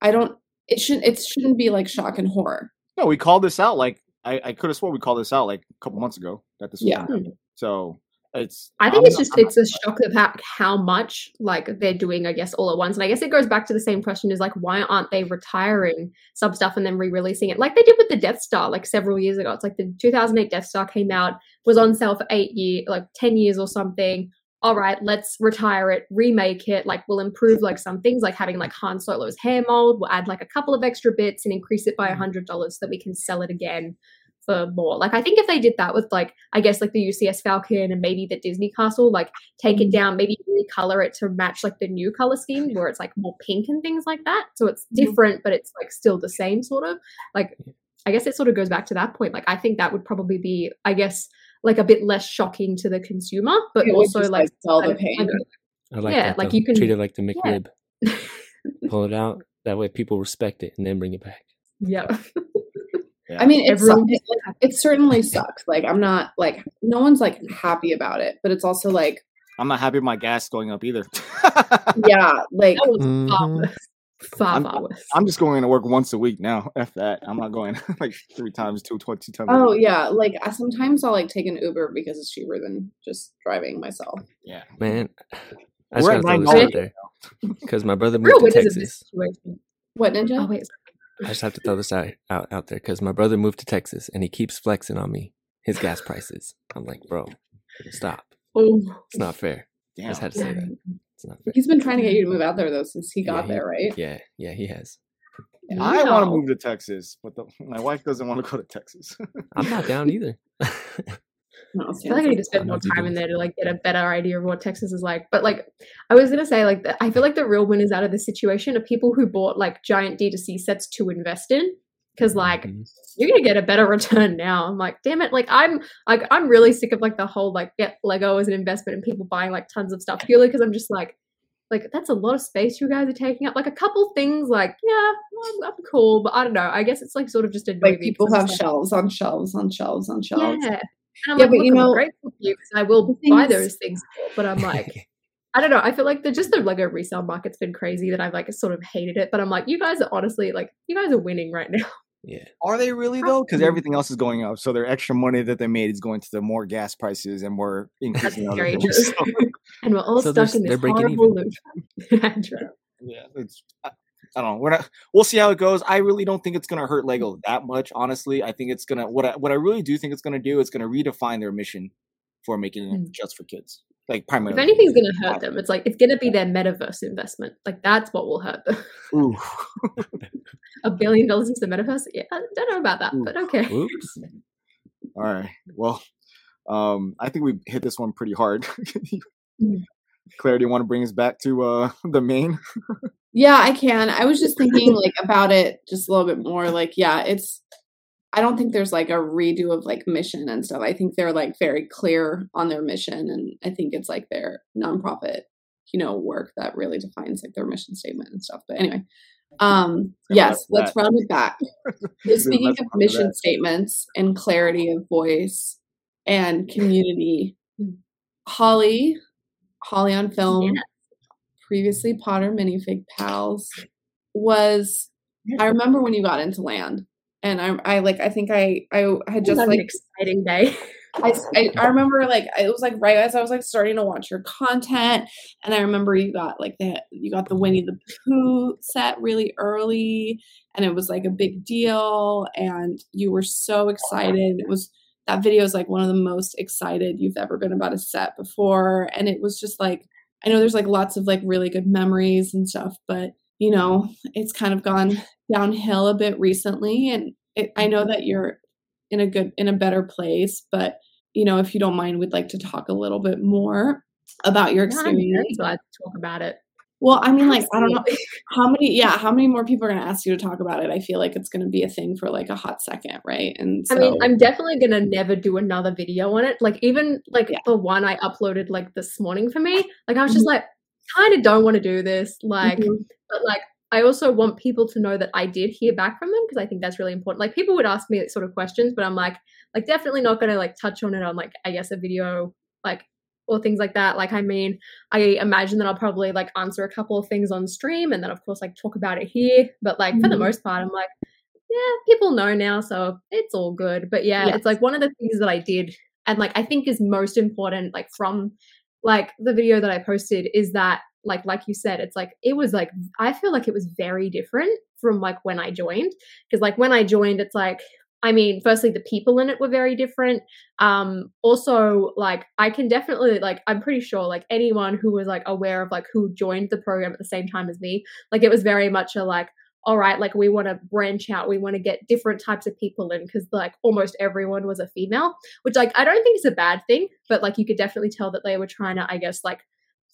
I don't. It shouldn't. It shouldn't be like shock and horror. No, we called this out. Like I, I could have swore we called this out like a couple months ago that this was Yeah. gonna. So it's. I think I'm it's not- just I'm it's a shock about how much like they're doing, I guess, all at once. And I guess it goes back to the same question: is like why aren't they retiring some stuff and then re-releasing it like they did with the Death Star like several years ago? It's like the 2008 Death Star came out, was on sale for eight year, like ten years or something. All right, let's retire it, remake it. Like we'll improve like some things, like having like Han Solo's hair mold. We'll add like a couple of extra bits and increase it by mm. a hundred dollars so that we can sell it again for more. Like I think if they did that with like I guess like the UCS Falcon and maybe the Disney Castle, like take it mm-hmm. down, maybe recolor it to match like the new color scheme where it's like more pink and things like that. So it's different, but it's like still the same sort of. Like I guess it sort of goes back to that point. Like I think that would probably be, I guess, like a bit less shocking to the consumer, but It also just, like, sell the kind of- pain. I like Yeah, that. like though. you can- treat it like the yeah. Pull it out. That way people respect it and then bring it back. yeah. I mean, it's Everyone it, it certainly sucks. Like I'm not like no one's like happy about it, but it's also like I'm not happy with my gas going up either. yeah, like That was far Mhm. worse. Far, I'm- far. I'm just going to work once a week now. F that. I'm not going like three times, two, tw- two times. oh yeah, like I, sometimes I'll like take an Uber because it's cheaper than just driving myself. yeah. Man, I just We're at gotta throw this out there because my brother Real moved to winners of this Texas. What ninja? Oh wait, I just have to throw this out out, out there because my brother moved to Texas and he keeps flexing on me his gas prices. I'm like, bro, stop. oh, It's not fair. I just had to say that. It's not fair. He's been trying to get you to move out there though since he Yeah, got he- there, right? Yeah, yeah, he has. I want to move to Texas, but the, my wife doesn't want to go to Texas. I'm not down either. I feel like I need to spend more time in there to like get a better idea of what Texas is like. But like, I was gonna say, like, I feel like the real winners out of this situation are people who bought like giant D2C sets to invest in, because like Mhm. you're gonna get a better return now. I'm like, damn it, like I'm like I'm really sick of like the whole like get Lego as an investment and people buying like tons of stuff purely because I'm just like. Like that's a lot of space you guys are taking up. Like a couple things, like yeah, I'm, I'm cool, but I don't know. I guess it's like sort of just a Like people have shelves on shelves on shelves on shelves. yeah. And I'm Yeah, like, but look, you I'm know, grateful for you because I will the buy those things. But I'm like, I don't know. I feel like the just the Lego resale market's been crazy that I've like sort of hated it. But I'm like, you guys are honestly like, you guys are winning right now. yeah. Are they really though? Because everything else is going up, so their extra money that they made is going to the more gas prices and more increasing other very things. true. And we're all So stuck in this horrible loop. Yeah, yeah, it's. I, don't know. We're not. We'll see how it goes. I really don't think it's gonna hurt Lego that much. Honestly, I think it's gonna. What I what I really do think it's gonna do is gonna redefine their mission for making it Mm. just for kids. Like primarily. If anything's gonna hurt them, it's like it's gonna be their metaverse investment. Like that's what will hurt them. Ooh. a billion dollars into the metaverse. Yeah, I don't know about that, Ooh. but okay. Oops. All right. Well, um, I think we hit this one pretty hard. Claire, do you want to bring us back to uh the main? Yeah, I can. I was just thinking like about it just a little bit more. Like, yeah, it's I don't think there's like a redo of like mission and stuff. I think they're like very clear on their mission and I think it's like their nonprofit, you know, work that really defines like their mission statement and stuff. But anyway. Um yes, let's that. round it back. Speaking of mission back. statements and clarity of voice and community, Mm. Holly, Holly on film, Yeah. previously Potter minifig pals, was I remember when you got into LAN, and I, I like I think I I had just like exciting day. I, I, I remember like it was like right as I was like starting to watch your content, and I remember you got like the you got the Winnie the Pooh set really early, and it was like a big deal, and you were so excited. It was that video is like one of the most excited you've ever been about a set before, and it was just like I know there's like lots of like really good memories and stuff, but you know it's kind of gone downhill a bit recently, and it, I know that you're in a good in a better place but you know if you don't mind we'd like to talk a little bit more about your Yeah, I'm experience glad to talk about it. Well i mean like i don't know how many yeah how many more people are going to ask you to talk about it i feel like it's going to be a thing for like a hot second right and so I mean, I'm definitely gonna never do another video on it. Like even like Yeah. the one I uploaded like this morning for me, like I was just like, kind of don't want to do this. Like, Mhm. but like I also want people to know that I did hear back from them because I think that's really important. Like people would ask me sort of questions, but I'm like, like definitely not gonna like touch on it on like I guess a video like or things like that. Like, I mean, I imagine that I'll probably like answer a couple of things on stream and then, of course, like talk about it here. But like, for the Mhm. most part, I'm like, yeah, people know now, so it's all good. But yeah, Yes. it's like one of the things that I did and like I think is most important, like from like the video that I posted, is that like like you said, it's like it was like I feel like it was very different from like when I joined. Because like when I joined, it's like I mean, firstly, the people in it were very different. Um, also, like I can definitely like I'm pretty sure like anyone who was like aware of like who joined the program at the same time as me, like it was very much a like all right, like we want to branch out, we want to get different types of people in because like almost everyone was a female, which like I don't think is a bad thing, but like you could definitely tell that they were trying to, I guess, like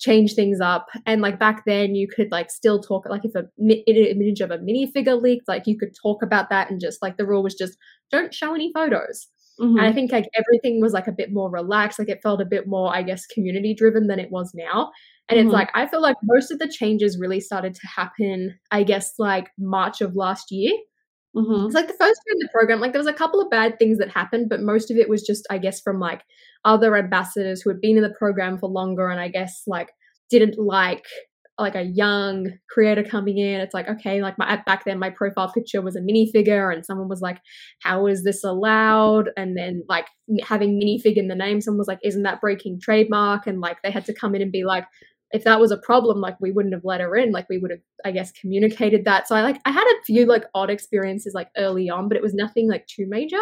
change things up. And like back then, you could like still talk like if a mi- image of a minifigure leaked, like you could talk about that and just like the rule was just don't show any photos. Mhm. And I think like everything was like a bit more relaxed, like it felt a bit more, I guess, community driven than it was now. And Mhm. it's like I feel like most of the changes really started to happen, I guess, like March of last year. Mhm. It's like the first year in the program, like there was a couple of bad things that happened, but most of it was just, I guess, from like other ambassadors who had been in the program for longer and I guess like didn't like like a young creator coming in. It's like, okay, like my back then my profile picture was a minifigure and someone was like, How is this allowed? And then like having minifig in the name, someone was like, Isn't that breaking trademark? And like they had to come in and be like, if that was a problem, like we wouldn't have let her in. Like we would have, I guess, communicated that. So I like I had a few like odd experiences like early on, but it was nothing like too major.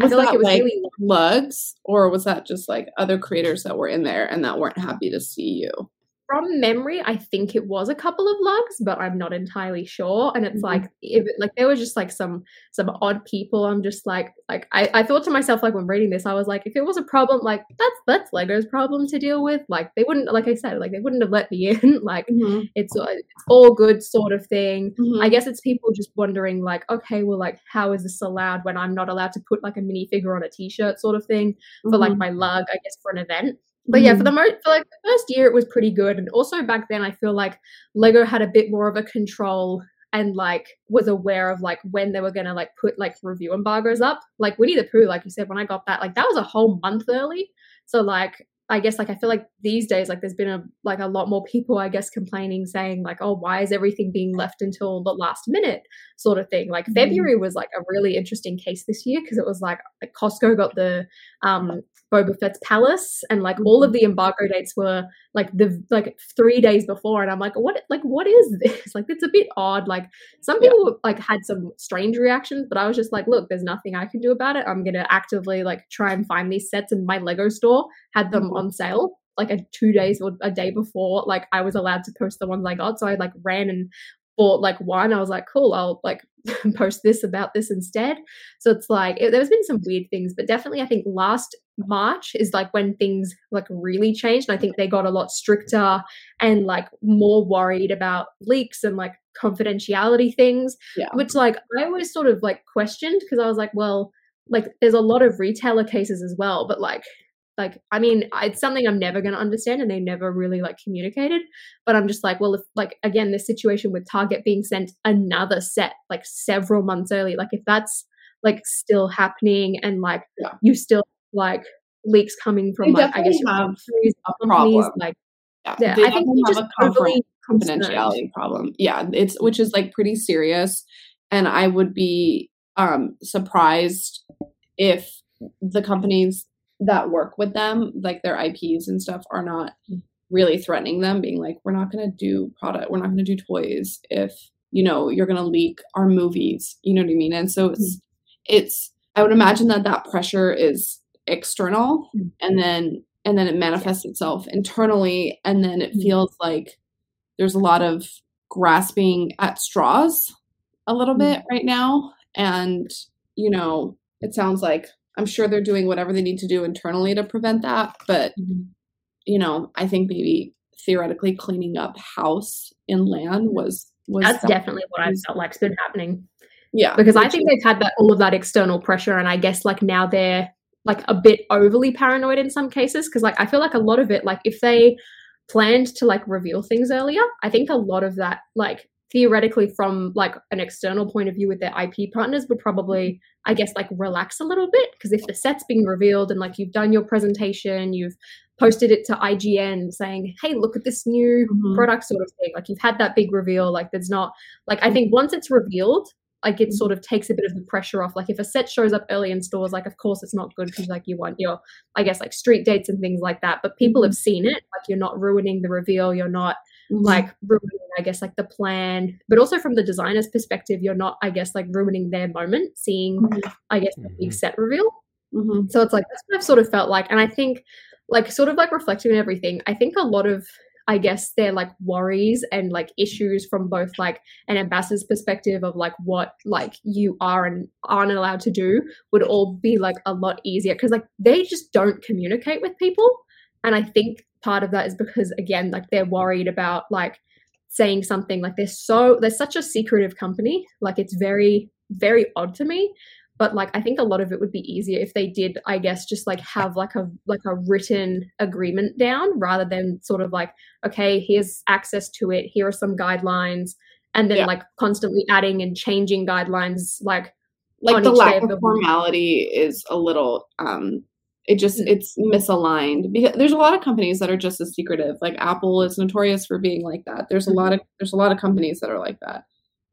I Was feel like that, it was like, really lugs, or was that just like other creators that were in there and that weren't happy to see you? From memory. I think it was a couple of lugs, but I'm not entirely sure. And it's Mhm. like if it, like there were just like some some odd people. I'm just like like I, I thought to myself like when reading this, I was like, if it was a problem, like that's that's Lego's problem to deal with. Like they wouldn't like I said, like they wouldn't have let me in. like Mhm. it's uh, it's all good sort of thing. Mhm. I guess it's people just wondering, like, okay, well, like, how is this allowed when I'm not allowed to put like a minifigure on a t-shirt, sort of thing, for like Mhm. my lug, I guess, for an event. But yeah, for the most, for like the first year, it was pretty good, and also back then, I feel like Lego had a bit more of a control and like was aware of like when they were gonna like put like review embargoes up. Like Winnie the Pooh, like you said, when I got that, like that was a whole month early. So like I guess like I feel like these days like there's been a like a lot more people I guess complaining saying like oh why is everything being left until the last minute sort of thing like Mhm. February was like a really interesting case this year because it was like, like Costco got the um Boba Fett's palace and like all of the embargo dates were like the like three days before and I'm like what like what is this like it's a bit odd like some Yeah. people like had some strange reactions but I was just like look there's nothing I can do about it I'm gonna actively like try and find these sets in my Lego store had them Mhm. on sale like a two days or a day before like I was allowed to post the ones I got so I like ran and bought like one I was like cool I'll like post this about this instead so it's like it, there's been some weird things but definitely I think last March is like when things like really changed and I think they got a lot stricter and like more worried about leaks and like confidentiality things Yeah. which like I always sort of like questioned because I was like well like there's a lot of retailer cases as well but like like i mean it's something i'm never going to understand and they never really like communicated but i'm just like well if like again this situation with target being sent another set like several months early like if that's like still happening and like Yeah. you still like leaks coming from They like i guess have factories, a companies, problem. like Yeah, yeah i think have just overly confidentiality problem. Yeah, it's which is like pretty serious, and I would be um surprised if the companies that work with them, like their IPs and stuff, are not really threatening them, being like, "We're not going to do product, we're not going to do toys if you know you're going to leak our movies." You know what I mean? And so it's it's I would imagine that that pressure is external, Mm. and then and then it manifests itself internally, and then it Mm. feels like there's a lot of grasping at straws a little bit right now and you know it sounds like i'm sure they're doing whatever they need to do internally to prevent that but Mhm. you know i think maybe theoretically cleaning up house in LAN was was that's definitely what i felt like's been happening yeah because I think they've had that all of that external pressure, and I guess like now they're like a bit overly paranoid in some cases. Because like I feel like a lot of it, like if they planned to like reveal things earlier, I think a lot of that like theoretically from like an external point of view with their IP partners would probably I guess like relax a little bit because if the set's being revealed and like you've done your presentation, you've posted it to IGN saying, "Hey, look at this new Mhm. product," sort of thing. Like you've had that big reveal. Like there's not like I think once it's revealed, like it sort of takes a bit of the pressure off. Like if a set shows up early in stores, like of course it's not good because like you want your I guess like street dates and things like that. But people have seen it. Like you're not ruining the reveal. You're not Mm-hmm. like ruining i guess like the plan but also from the designer's perspective you're not i guess like ruining their moment seeing Mhm. i guess the big Mhm. set reveal Mhm. so it's like that's what i've sort of felt like and i think like sort of like reflecting on everything i think a lot of i guess their like worries and like issues from both like an ambassador's perspective of like what like you are and aren't allowed to do would all be like a lot easier because like they just don't communicate with people and i think part of that is because again like they're worried about like saying something like they're so they're such a secretive company like it's very very odd to me but like i think a lot of it would be easier if they did i guess just like have like a like a written agreement down rather than sort of like okay here's access to it here are some guidelines and then Yeah. like constantly adding and changing guidelines like like the lack of the week. formality is a little um it just Mm. it's misaligned because there's a lot of companies that are just as secretive like apple is notorious for being like that there's a lot of there's a lot of companies that are like that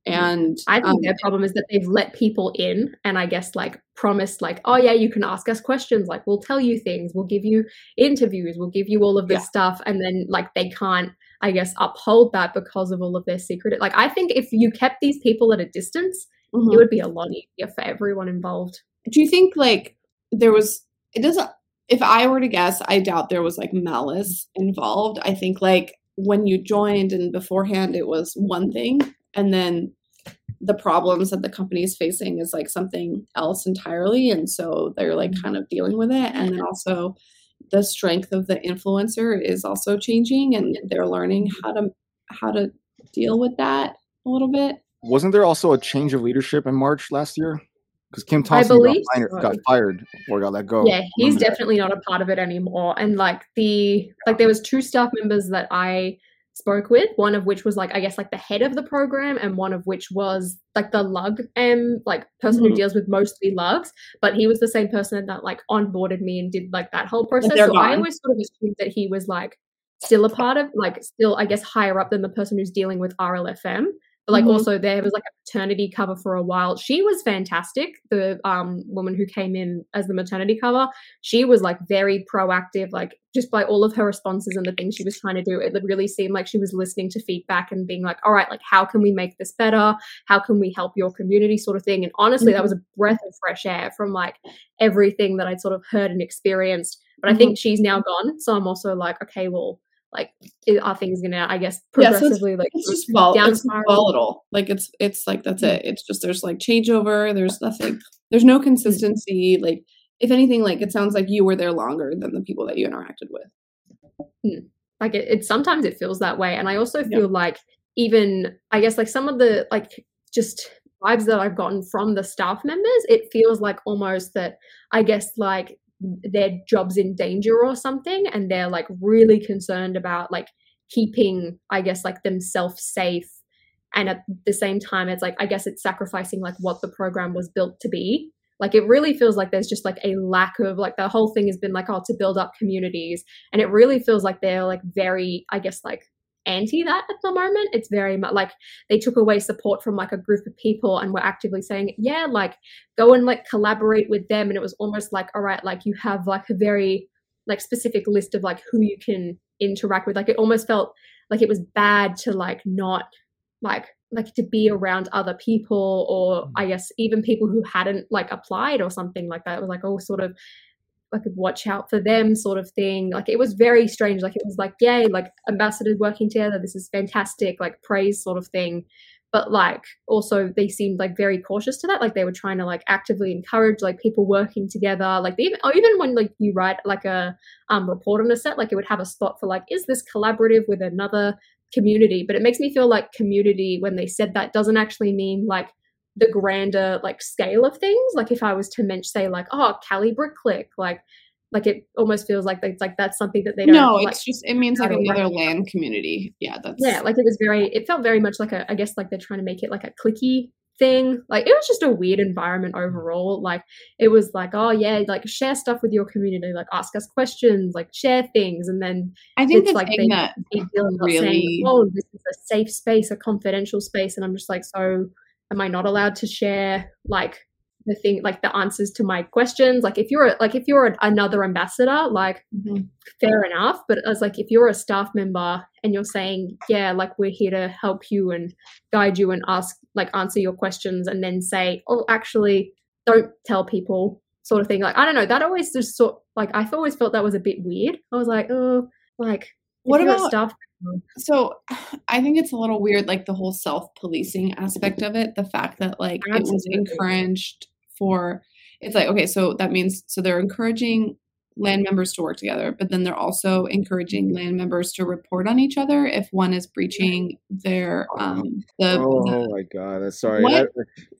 and I think um, their problem is that they've let people in and I guess like promised like, oh yeah, you can ask us questions, like we'll tell you things, we'll give you interviews, we'll give you all of this Yeah. stuff, and then like they can't, I guess, uphold that because of all of their secret. Like I think if you kept these people at a distance, mhm. it would be a lot easier for everyone involved. do you think like there was it doesn't if i were to guess i doubt there was like malice involved. I think like when you joined and beforehand it was one thing and then the problems that the company is facing is like something else entirely and so they're like mm-hmm. kind of dealing with it. And then also the strength of the influencer is also changing and they're learning how to how to deal with that a little bit. Wasn't there also a change of leadership in March last year? Because Kim Thompson got, believe fired, so. got fired or got let go. yeah he's Remember that? definitely not a part of it anymore and like the like there was two staff members that i spoke with one of which was like i guess like the head of the program and one of which was like the lug um like person who Mhm. deals with mostly lugs but he was the same person that like onboarded me and did like that whole process they're so i always sort of assumed that he was like still a part of like still i guess higher up than the person who's dealing with rlfm but like Mhm. also there was like a maternity cover for a while. She was fantastic the um woman who came in as the maternity cover. She was like very proactive like just by all of her responses and the things she was trying to do it really seemed like she was listening to feedback and being like all right like how can we make this better? How can we help your community? sort of thing. And honestly that was a breath of fresh air from like everything that i'd sort of heard and experienced. But i think she's now gone. So i'm also like okay well like i- are things gonna i guess Yeah, so it's- progressively like it's just vol- it's volatile. Like it's it's like that's mm-hmm. it. It's just there's like changeover. There's nothing. There's no mm-hmm. consistency. Like if anything, like it sounds like you were there longer than the people that you interacted with. Hmm. like it, it sometimes it feels that way and i also Yeah. feel like even i guess like some of the like just vibes that i've gotten from the staff members it feels like almost that i guess like their jobs in danger or something and they're like really concerned about like keeping i guess like themselves safe. And at the same time it's like i guess it's sacrificing like what the program was built to be. Like it really feels like there's just like a lack of like the whole thing has been like oh to build up communities. And it really feels like they're like very i guess like anti that at the moment. It's very much like they took away support from like a group of people and were actively saying yeah like go and like collaborate with them. And it was almost like all right like you have like a very like specific list of like who you can interact with. Like it almost felt like it was bad to like not like like to be around other people or mm. i guess even people who hadn't like applied or something like that. It was like all sort of like watch out for them sort of thing. Like it was very strange. Like it was like yay like ambassadors working together this is fantastic like praise sort of thing. But like also they seemed like very cautious to that. Like they were trying to like actively encourage like people working together. Like they even or even when like you write like a um report on a set like it would have a spot for like is this collaborative with another community? But it makes me feel like community when they said that doesn't actually mean like the grander like scale of things like if i was to mention say like oh cali brick click like like it almost feels like it's like that's something that they don't. No, like, it's just it means like another LAN community. Yeah, that's yeah, like it was very. It felt very much like a. I guess like they're trying to make it like a clicky thing. Like it was just a weird environment overall. Like it was like, oh yeah, like share stuff with your community, like ask us questions, like share things, and then I think it's like they that deal really- saying, oh, this is a safe space, a confidential space, and I'm just like, so am I not allowed to share like the thing, like the answers to my questions? Like if you're like if you're another ambassador, like Mhm. fair enough, but as like if you're a staff member and you're saying, yeah, like we're here to help you and guide you and ask, like answer your questions, and then say, oh, actually, don't tell people, sort of thing. Like I don't know, that always just sort like I've always felt that was a bit weird. I was like, oh, like What if you're a about- staff so I think it's a little weird, like the whole self policing aspect of it. The fact that like it was encouraged for it's like okay, so that means so they're encouraging LAN members to work together, but then they're also encouraging LAN members to report on each other if one is breaching their um the, oh the my god, that's sorry. What? I,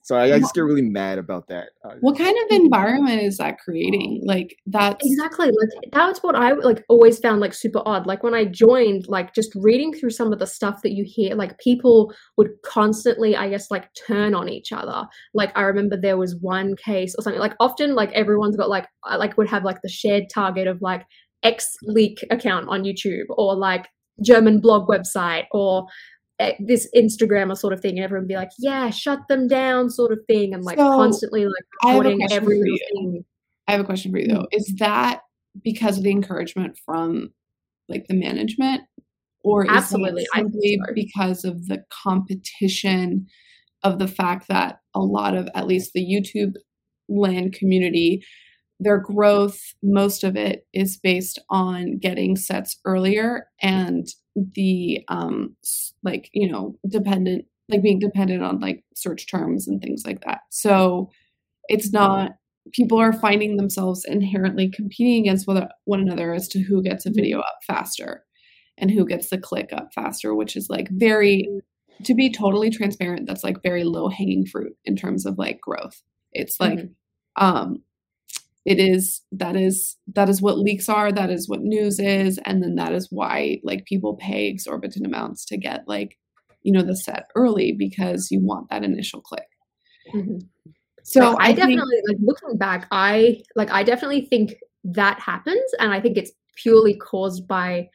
sorry, I just get really mad about that. Uh, what kind of environment is that creating? Like that's Exactly. Like that's what I like always found like super odd. Like when I joined, like just reading through some of the stuff that you hear, like people would constantly, I guess, like turn on each other. Like I remember there was one case or something. Like often, like everyone's got like like would have like the shared target of like X leak account on YouTube or like German blog website or eh, this Instagram or sort of thing, and everyone be like, "Yeah, shut them down," sort of thing, and like So, constantly like I have a question for you. I have a question for you though. Is that because of the encouragement from like the management, or is Absolutely, simply so. because of the competition of the fact that a lot of at least the YouTube LAN community, their growth, most of it is based on getting sets earlier and the um like you know dependent like being dependent on like search terms and things like that. So it's not people are finding themselves inherently competing against one, another as to who gets a video up faster and who gets the click up faster which is like very to be totally transparent that's like very low hanging fruit in terms of like growth. It's like um it is that is that is what leaks are that is what news is and then that is why like people pay exorbitant amounts to get like you know the set early because you want that initial click Mhm. so Like, I, think- definitely like looking back, I like I definitely think that happens, and I think it's purely caused by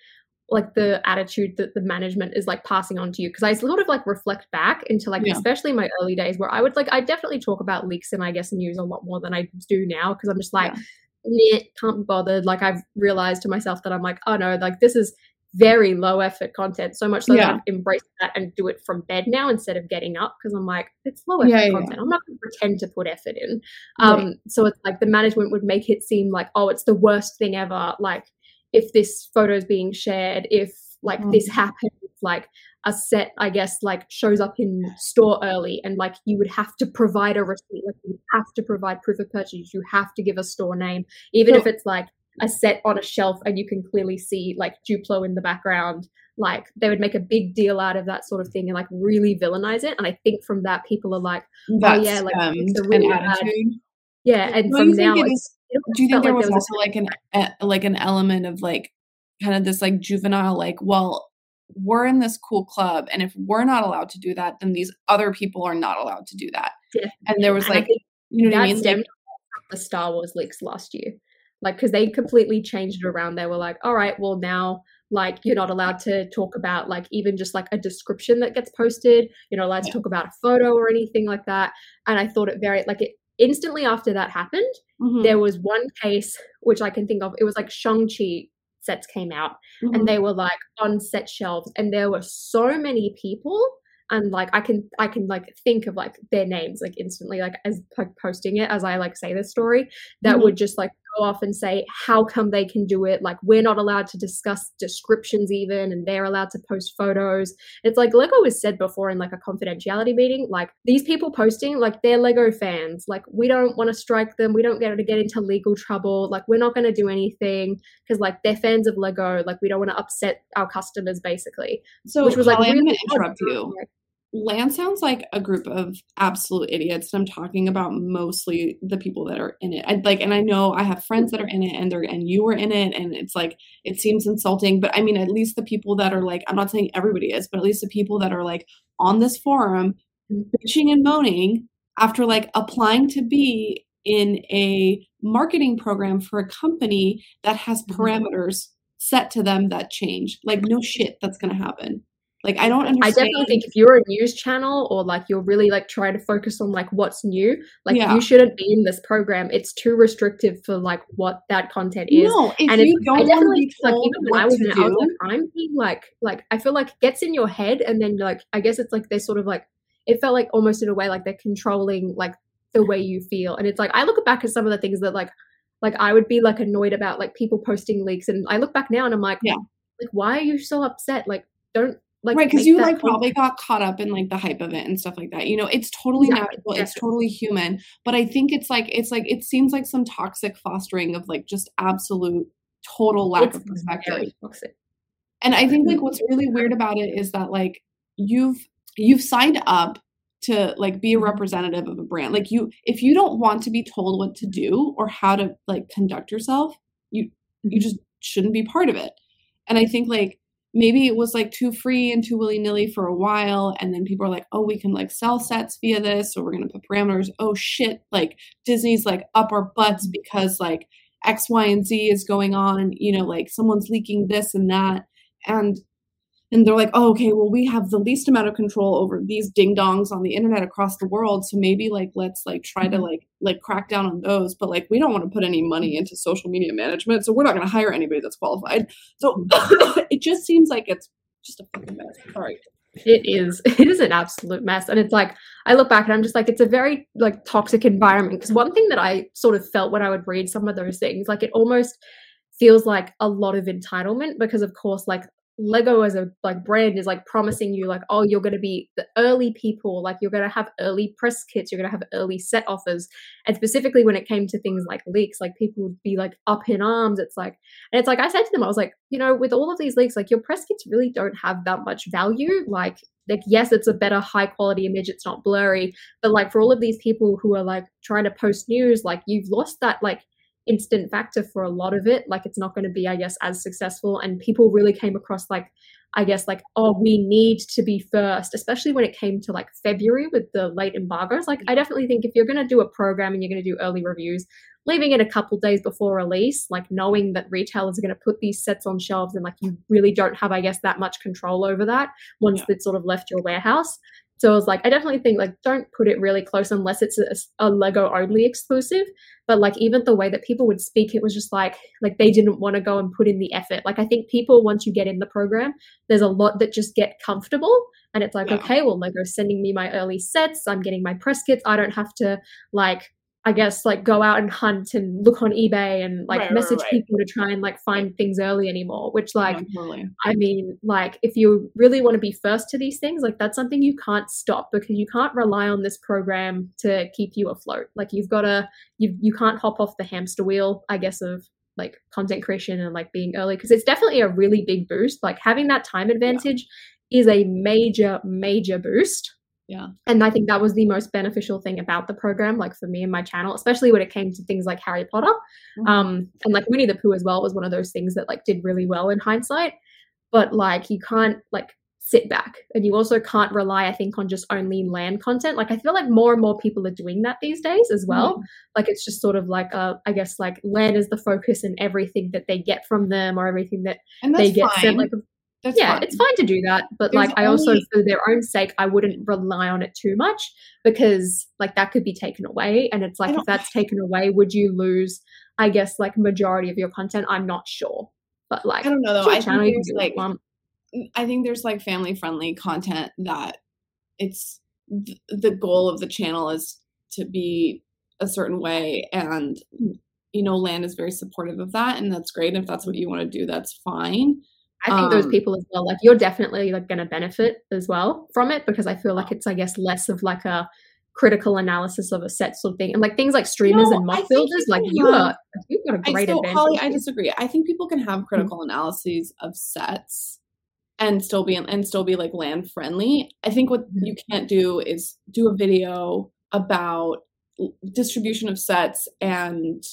like the attitude that the management is like passing on to you. Because I sort of like reflect back into like Yeah. especially my early days where I would like I definitely talk about leaks and I guess news a lot more than I do now because I'm just like meh, can't be bothered. Like I've realized to myself that I'm like, oh no, like this is very low effort content. So much so Yeah. that I've embraced that and do it from bed now instead of getting up because I'm like, it's low effort Yeah, yeah, content. I'm not going to pretend to put effort in. Right. Um, so it's like the management would make it seem like, oh, it's the worst thing ever. Like if this photo is being shared, if like Mm. this happens, like a set, I guess, like shows up in store early and like you would have to provide a receipt, like you have to provide proof of purchase, you have to give a store name, even if it's like a set on a shelf and you can clearly see like Duplo in the background. Like they would make a big deal out of that sort of thing and like really villainize it. And I think from that people are like, that Oh, yeah, like, stemmed it's a an really bad- attitude yeah. And from now, it's, is- it almost do you think there like was there also like an like an element of like kind of this like juvenile like well we're in this cool club and if we're not allowed to do that then these other people are not allowed to do that Yeah. and there was And like you know what i mean like the Star Wars leaks last year. Like, because they completely changed it around. They were like, all right, well, now, like, you're not allowed to talk about, like, even just like a description that gets posted. You're not allowed to talk about a photo or anything like that. And I thought it very, like, it instantly after that happened, mhm, there was one case which I can think of. It was like Shang-Chi sets came out mhm. and they were like on set shelves and there were so many people and like i can i can like think of like their names like instantly like as like posting it as i like say this story that Mhm. would just like go off and say how come they can do it? Like we're not allowed to discuss descriptions even and they're allowed to post photos. It's like lego was said before in like a confidentiality meeting like these people posting like they're lego fans. Like we don't want to strike them. We don't get to get into legal trouble. Like we're not going to do anything because like they're fans of lego. Like we don't want to upset our customers basically. So which was like really interrupt you LAN sounds like a group of absolute idiots. And I'm talking about mostly the people that are in it. I like, and I know I have friends that are in it, and they're and you were in it, and it's like it seems insulting. But I mean, at least the people that are like, I'm not saying everybody is, but at least the people that are like on this forum, bitching and moaning after like applying to be in a marketing program for a company that has mm-hmm. parameters set to them that change. Like, no shit, that's gonna happen. Like I don't understand. I definitely think if you're a news channel or like you're really like trying to focus on like what's new, like Yeah. you shouldn't be in this program. It's too restrictive for like what that content is. no, if and you it's, don't I want to definitely like even when I was in I was do, in crime team, like like I feel like it gets in your head and then like I guess it's like they're sort of like it felt like almost in a way like they're controlling like the way you feel. And it's like I look back at some of the things that like like I would be like annoyed about like people posting leaks and I look back now and I'm like, Yeah. like why are you so upset? Like don't like right? Because you like probably got caught up in like the hype of it and stuff like that. You know, it's totally Exactly, natural. It's totally human. But I think it's like it's like it seems like some toxic fostering of like just absolute total lack it's of perspective. And I think like Mhm. what's really weird about it is that like you've you've signed up to like be a Mhm. representative of a brand. Like you if you don't want to be told what to do or how to like conduct yourself, you you just shouldn't be part of it. And I think like maybe it was like too free and too willy-nilly for a while and then people are like, "Oh, we can like sell sets via this So we're going to put parameters. Oh shit, like Disney's like up our butts because like X, Y, and Z is going on, you know, like someone's leaking this and that. And and they're like, oh, okay, well, we have the least amount of control over these ding dongs on the internet across the world. So maybe like let's like try to mm-hmm. like like crack down on those. But like we don't want to put any money into social media management. So we're not gonna hire anybody that's qualified. So it just seems like it's just a fucking mess. Sorry. It is. It is an absolute mess. And it's like, I look back and I'm just like, it's a very like toxic environment. Because one thing that I sort of felt when I would read some of those things, like it almost feels like a lot of entitlement because of course like Lego as a like brand is like promising you like oh you're going to be the early people like you're going to have early press kits you're going to have early set offers. And specifically when it came to things like leaks like people would be like up in arms. It's like and it's like I said to them I was like you know with all of these leaks like your press kits really don't have that much value. Like like yes it's a better high quality image it's not blurry but like for all of these people who are like trying to post news like you've lost that like instant factor for a lot of it. Like it's not going to be i guess as successful. And people really came across like i guess like oh we need to be first especially when it came to like february with the late embargoes. Like i definitely think if you're going to do a program and you're going to do early reviews leaving it a couple days before release like knowing that retailers are going to put these sets on shelves and like you really don't have i guess that much control over that once Yeah. it's sort of left your warehouse so I was like, I definitely think like don't put it really close unless it's a, a Lego only exclusive. But like even the way that people would speak, it was just like like they didn't want to go and put in the effort. Like I think people once you get in the program, there's a lot that just get comfortable, and it's like Yeah. okay, well Lego's sending me my early sets, I'm getting my press kits, I don't have to like I guess like go out and hunt and look on eBay and like Right, right, message right. people to try and like find things early anymore. Which like Yeah, totally. I mean, like, if you really want to be first to these things, like, that's something you can't stop because you can't rely on this program to keep you afloat. Like, you've got to, you you can't hop off the hamster wheel, I guess, of like content creation and like being early because it's definitely a really big boost. Like, having that time advantage is a major, major boost. Yeah. And I think that was the most beneficial thing about the program, like for me and my channel, especially when it came to things like Harry Potter Mhm. um and like winnie the pooh as well was one of those things that like did really well in hindsight but like you can't like sit back and you also can't rely i think on just only LAN content like i feel like more and more people are doing that these days as well like it's just sort of like uh i guess like LAN is the focus and everything that they get from them or everything that they get fine. sent like that's yeah fine. it's fine to do that but There's like i also only- for their own sake i wouldn't rely on it too much because like that could be taken away and it's like if that's taken away would you lose i guess like majority of your content i'm not sure but like I don't know though. I channel, think there's do what you like. Mm, I think there's like family friendly content that it's th- the goal of the channel is to be a certain way and you know LAN is very supportive of that and that's great if that's what you want to do that's fine i think those um, people as well like you're definitely like going to benefit as well from it because i feel like it's i guess less of like a critical analysis of a set sort of thing and like things like streamers No, and I mock builders you like you are you've got a I great still, advantage Holly, I disagree. I think people can Mm-hmm. have critical analyses of sets and still be and still be like LAN friendly. I think what Mhm. you can't do is do a video about distribution of sets and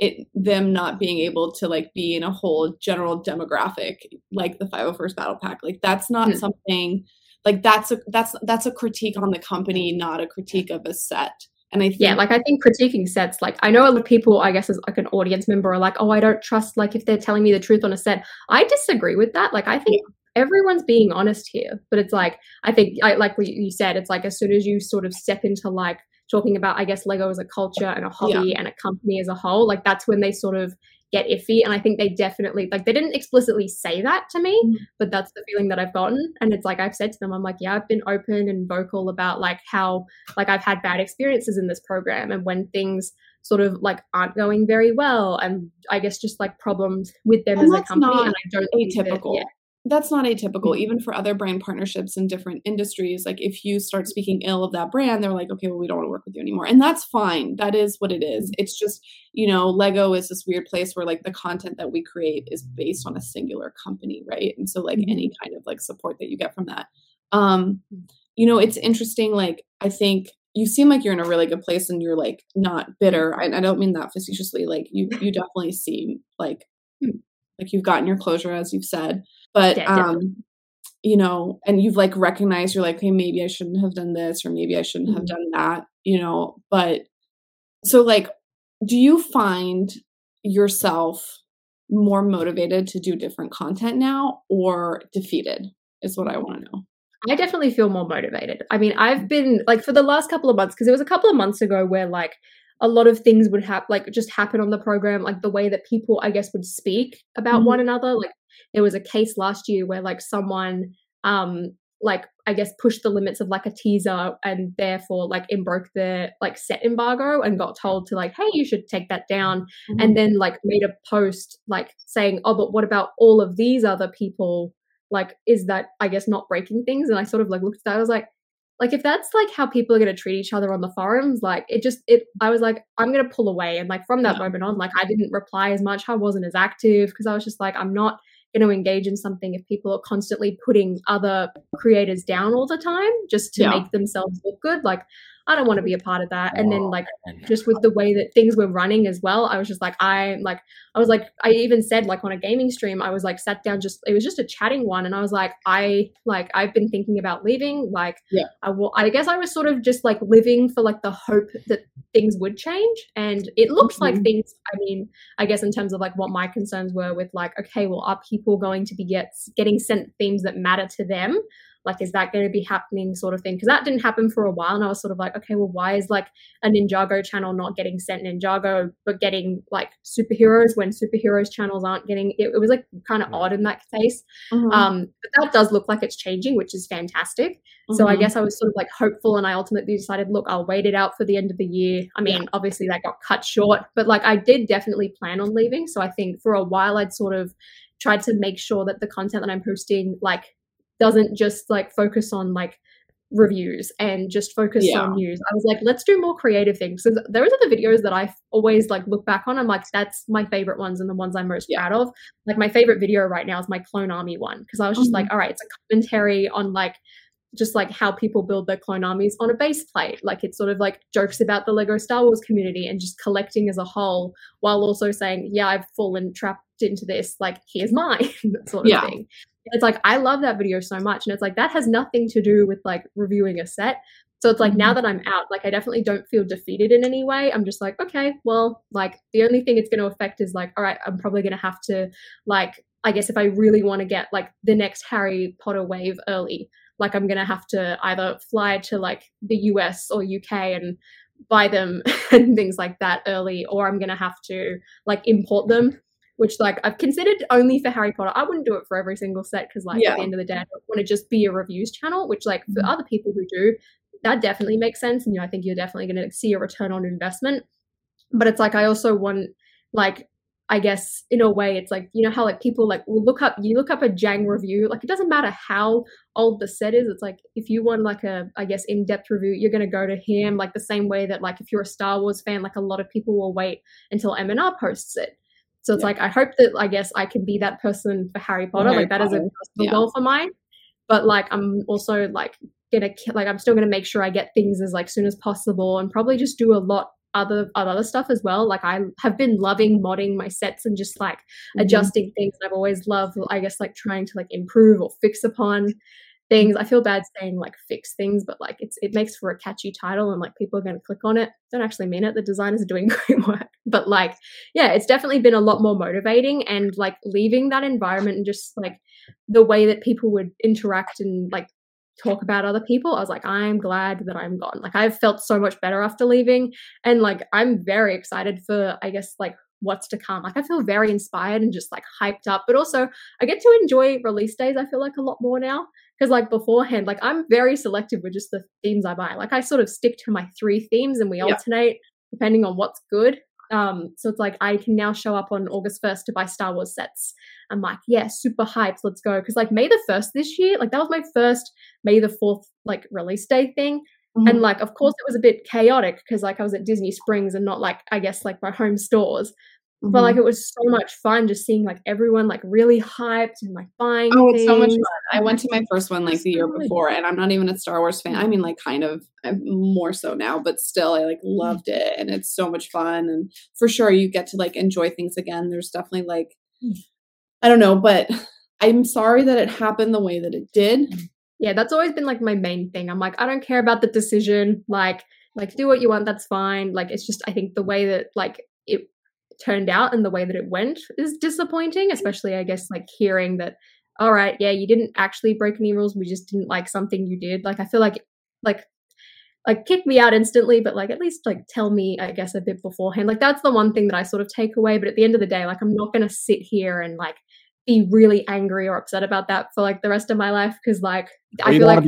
it them not being able to like be in a whole general demographic like the 501st battle pack like that's not Mhm. something like that's a that's that's a critique on the company not a critique of a set and i think Yeah, like I think critiquing sets, like I know a lot of people, I guess, as like an audience member, are like, oh, I don't trust, like if they're telling me the truth on a set. I disagree with that. Like I think everyone's being honest here, but it's like I think, I like what you said, it's like as soon as you sort of step into like talking about, I guess, Lego as a culture and a hobby and a company as a whole, like that's when they sort of get iffy. And I think they definitely like they didn't explicitly say that to me, Mhm. but that's the feeling that I've gotten. And it's like I've said to them, I'm like, yeah, I've been open and vocal about like how like I've had bad experiences in this program and when things sort of like aren't going very well and I guess just like problems with them And as a company and I don't think that- yeah. That's not atypical, Mhm. even for other brand partnerships in different industries. Like if you start speaking ill of that brand, they're like, okay, well, we don't want to work with you anymore. And that's fine. That is what it is. It's just, you know, Lego is this weird place where like the content that we create is based on a singular company, right? And so like Mhm. any kind of like support that you get from that. Um, you know, it's interesting, like I think you seem like you're in a really good place and you're like not bitter. I, I don't mean that facetiously. Like you you definitely seem like Hmm. Like you've gotten your closure as you've said but Yeah, um you know and you've like recognized you're like okay maybe i shouldn't have done this or maybe i shouldn't have Mhm. done that you know but so like do you find yourself more motivated to do different content now or defeated is what i want to know I definitely feel more motivated. I mean, I've been like for the last couple of months because it was a couple of months ago where like a lot of things would have like just happen on the program, like the way that people I guess would speak about Mhm. one another. Like there was a case last year where like someone um like I guess pushed the limits of like a teaser and therefore like it broke the like set embargo and got told to like, hey, you should take that down and then like made a post like saying, "Oh, but what about all of these other people? Like, is that I guess not breaking things?" And I sort of like looked at that. I was like, like if that's like how people are going to treat each other on the forums, like it just it. I was like, I'm going to pull away, and like from that Yeah. moment on, like I didn't reply as much. I wasn't as active because I was just like, I'm not going to engage in something if people are constantly putting other creators down all the time just to Yeah. make themselves look good. Like, I don't want to be a part of that. And then like just with the way that things were running as well i was just like i like i was like i even said like on a gaming stream i was like sat down just it was just a chatting one and i was like i like i've been thinking about leaving like Yeah. i will i guess i was sort of just like living for like the hope that things would change and it looks like Mhm. things i mean i guess in terms of like what my concerns were with like okay well are people going to be get, getting sent themes that matter to them like is that going to be happening sort of thing? Because that didn't happen for a while and i was sort of like okay well why is like a ninjago channel not getting sent ninjago but getting like superheroes when superheroes channels aren't getting it, it was like kind of Right. odd in that case. Mhm. um but that does look like it's changing which is fantastic. So i Mhm. guess i was sort of like hopeful and i ultimately decided look i'll wait it out for the end of the year. I mean obviously that got cut short but like i did definitely plan on leaving. So i think for a while i'd sort of tried to make sure that the content that i'm posting like doesn't just like focus on like reviews and just focus Yeah. on news. I was like, let's do more creative things. So th- those are the videos that I always like look back on. I'm like, that's my favorite ones and the ones I'm most Yeah. proud of. Like my favorite video right now is my Clone Army one because I was just Mhm. like, all right, it's a commentary on like just like how people build their clone armies on a base plate. Like it's sort of like jokes about the Lego Star Wars community and just collecting as a whole, while also saying, yeah, I've fallen trapped into this. Like here's mine, that sort of Yeah. thing. And it's like I love that video so much, and it's like that has nothing to do with like reviewing a set. So it's like now Mhm. that I'm out, like I definitely don't feel defeated in any way. I'm just like, okay, well, like the only thing it's going to affect is like, all right, I'm probably going to have to like I guess if I really want to get like the next Harry Potter wave early, like I'm gonna have to either fly to like the US or UK and buy them and things like that early, or I'm gonna have to like import them. Which like I've considered only for Harry Potter. I wouldn't do it for every single set because like Yeah. at the end of the day, I don't want to just be a reviews channel. Which like for Mhm. other people who do, that definitely makes sense, and you know I think you're definitely gonna see a return on investment. But it's like I also want like I guess in a way it's like you know how like people like will look up you look up a Jang review like it doesn't matter how old the set is it's like if you want like a I guess in-depth review you're going to go to him like the same way that like if you're a Star Wars fan like a lot of people will wait until M&R posts it So it's Yeah. like I hope that I guess I can be that person for Harry Potter. Harry like that is a Potter, personal yeah. goal for mine. But like I'm also like gonna like I'm still gonna make sure I get things as like soon as possible and probably just do a lot other other stuff as well. Like I have been loving modding my sets and just like Mhm. adjusting things. I've always loved, I guess, like trying to like improve or fix upon things. I feel bad saying like fix things, but like it's it makes for a catchy title and like people are going to click on it. Don't actually mean it. The designers are doing great work, but like yeah, it's definitely been a lot more motivating and like leaving that environment and just like the way that people would interact and like talk about other people. I was like, I'm glad that I'm gone. Like I've felt so much better after leaving, and like I'm very excited for I guess like what's to come. Like I feel very inspired and just like hyped up, but also I get to enjoy release days. I feel like a lot more now because like beforehand, like I'm very selective with just the themes I buy. Like I sort of stick to my three themes and we Yeah. alternate depending on what's good. Um, so it's like I can now show up on August 1st to buy Star Wars sets. I'm like, yeah, super hyped, let's go. Because like May the 1st this year, like that was my first May the 4th like release day thing. Mhm. And like, of course, it was a bit chaotic because like I was at Disney Springs and not like, I guess, like my home stores. But Mhm. like mm-hmm. it was so much fun just seeing like everyone like really hyped and like buying. Oh, it's so much fun. I went to my first one like the year before, and I'm not even a Star Wars fan. I mean, like, kind of I'm more so now, but still, I like mm-hmm. loved it, and it's so much fun. And for sure, you get to like enjoy things again. There's definitely like, mm. I don't know, but I'm sorry that it happened the way that it did. Mm. yeah that's always been like my main thing i'm like i don't care about the decision like like do what you want that's fine like it's just i think the way that like it turned out and the way that it went is disappointing especially i guess like hearing that all right yeah you didn't actually break any rules we just didn't like something you did like i feel like like like kick me out instantly but like at least like tell me i guess a bit beforehand like that's the one thing that i sort of take away but at the end of the day like i'm not going to sit here and like be really angry or upset about that for like the rest of my life because like i feel like?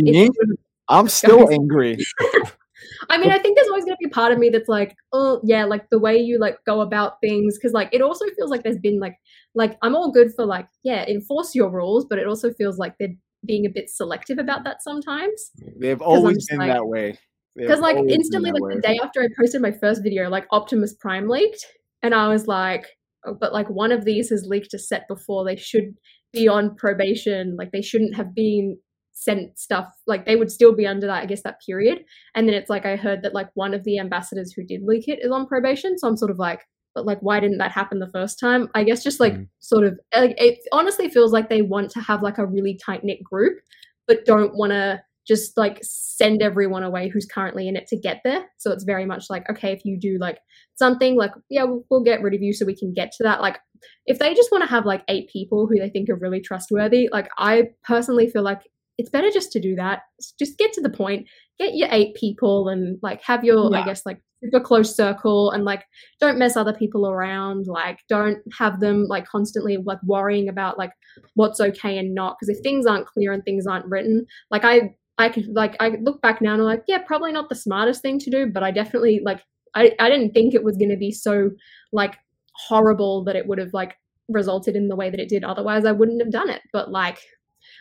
I'm still angry. I mean, I think there's always going to be part of me that's like, oh, yeah, like the way you like go about things, because like it also feels like there's been like, like I'm all good for like, yeah, enforce your rules, but it also feels like they're being a bit selective about that sometimes. They've always been like- that way. Because like instantly, like the day after I posted my first video, like Optimus Prime leaked, and I was like, oh, but like one of these has leaked a set before. They should be on probation. Like they shouldn't have been sent stuff. Like they would still be under that, I guess, that period. And then it's like I heard that like one of the ambassadors who did leak it is on probation. So I'm sort of like, but like why didn't that happen the first time? I guess just like Mhm. sort of like it honestly feels like they want to have like a really tight knit group, but don't want to just like send everyone away who's currently in it to get there. So it's very much like, okay, if you do like something, like, yeah, we'll, we'll get rid of you so we can get to that. Like, if they just want to have like eight people who they think are really trustworthy, like, I personally feel like it's better just to do that. Just get to the point, get your eight people and like have your, I guess, like super close circle and like don't mess other people around. Like, don't have them like constantly like worrying about like what's okay and not. Because if things aren't clear and things aren't written, like, I, I could like I look back now and I'm like, yeah, probably not the smartest thing to do, but I definitely like I, I didn't think it was gonna be so like horrible that it would have like resulted in the way that it did. Otherwise I wouldn't have done it. But like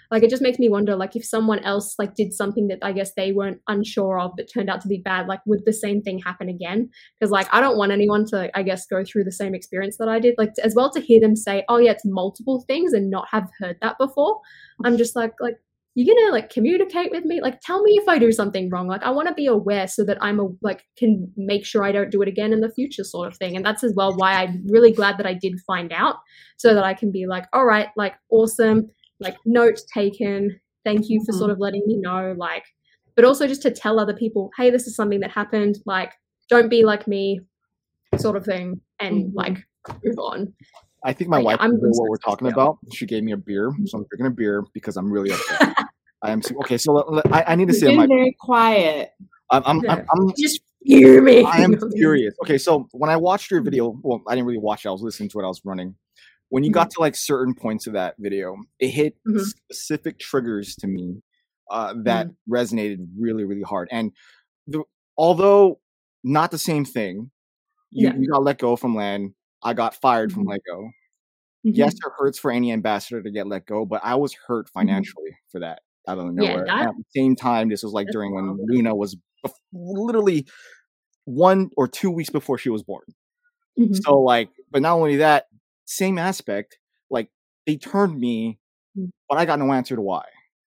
like it just makes me wonder like if someone else like did something that I guess they weren't unsure of but turned out to be bad, like would the same thing happen again? Because like I don't want anyone to I guess go through the same experience that I did. Like as well to hear them say, Oh yeah, it's multiple things and not have heard that before. I'm just like like you're gonna like communicate with me like tell me if i do something wrong like i want to be aware so that i'm a like can make sure i don't do it again in the future sort of thing and that's as well why i'm really glad that i did find out so that i can be like all right like awesome like note taken thank you for Mhm. sort of letting me know like but also just to tell other people hey this is something that happened like don't be like me sort of thing and Mhm. like move on I think my Like, wife I'm knows what we're talking you. about. She gave me a beer, so I'm drinking a beer because I'm really upset. I am okay. So let- let- I, I need to You've say been my. very quiet. I'm I'm, Yeah. I'm, I'm just fuming I am furious. Okay, so when I watched your video, well, I didn't really watch it. I was listening to it. I was running. When you got to like certain points of that video, it hit Mhm. specific triggers to me uh, that resonated really, really hard. And the, although not the same thing, you, Yeah. you got let go from LAN. I got fired from Mhm. let go. Mhm. Yes, it hurts for any ambassador to get let go, but I was hurt financially for that out of Mm-hmm. Yeah, nowhere. that- at the same time, this was like during when horrible. Luna was bef- literally one or two weeks before she was born. So like, but not only that, same aspect, like they turned me, Mm. but I got no answer to why.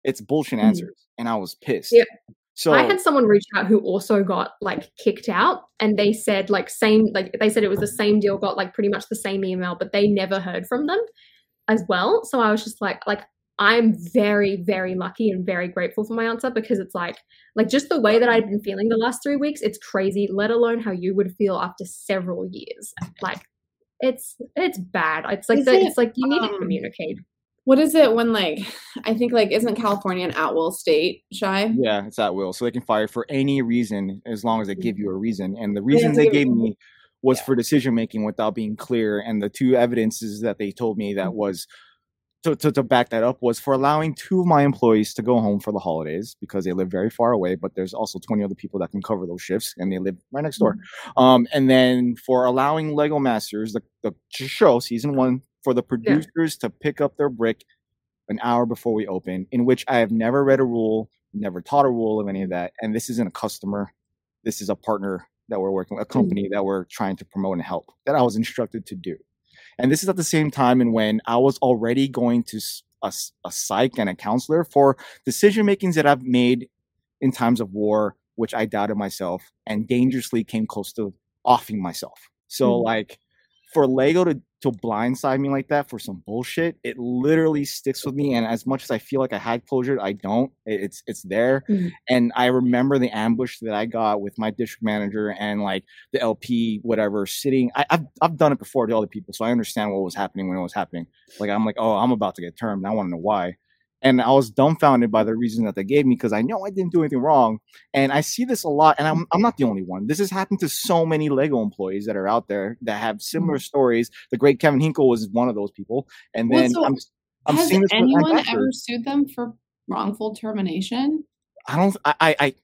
It's bullshit Mm. answers, and I was pissed. Yeah. So I had someone reach out who also got like kicked out, and they said like same like they said it was the same deal, got like pretty much the same email, but they never heard from them as well. So I was just like like I'm very very lucky and very grateful for my answer because it's like like just the way that I've been feeling the last three weeks, it's crazy. Let alone how you would feel after several years. Like it's it's bad. It's like Is the, it, it's like you need to um, communicate. What is it when like I think like isn't California an at will state, Shy? Yeah, it's at will. So they can fire for any reason as long as they give you a reason. And the reason to they gave me was Yeah. for decision making without being clear. And the two evidences that they told me that Mhm. was to, to, to back that up was for allowing two of my employees to go home for the holidays because they live very far away, but there's also 20 other people that can cover those shifts and they live right next door. Um, and then for allowing Lego Masters, the, the show, season one, for the producers to pick up their brick an hour before we open, in which I have never read a rule, never taught a rule of any of that. And this isn't a customer. This is a partner that we're working with, a company that we're trying to promote and help that I was instructed to do. And this is at the same time and when I was already going to a psych and a counselor for decision makings that I've made in times of war, which I doubted myself and dangerously came close to offing myself. So Mhm. like for Lego to to blindside me like that for some bullshit, it literally sticks with me. And as much as I feel like I had closure, I don't. It's it's there. Mhm. And I remember the ambush that I got with my district manager and like the LP, whatever, sitting. I, I've I've done it before to other people, so I understand what was happening when it was happening. Like I'm like, oh, I'm about to get termed. I want to know why. And I was dumbfounded by the reason that they gave me because I know I didn't do anything wrong. And I see this a lot, and I'm I'm not the only one. This has happened to so many Lego employees that are out there that have mm-hmm. similar stories. The great Kevin Hinkle was one of those people. And Well, then so I'm I'm Has seeing this with anyone ever sued them for wrongful termination? I don't. I I I,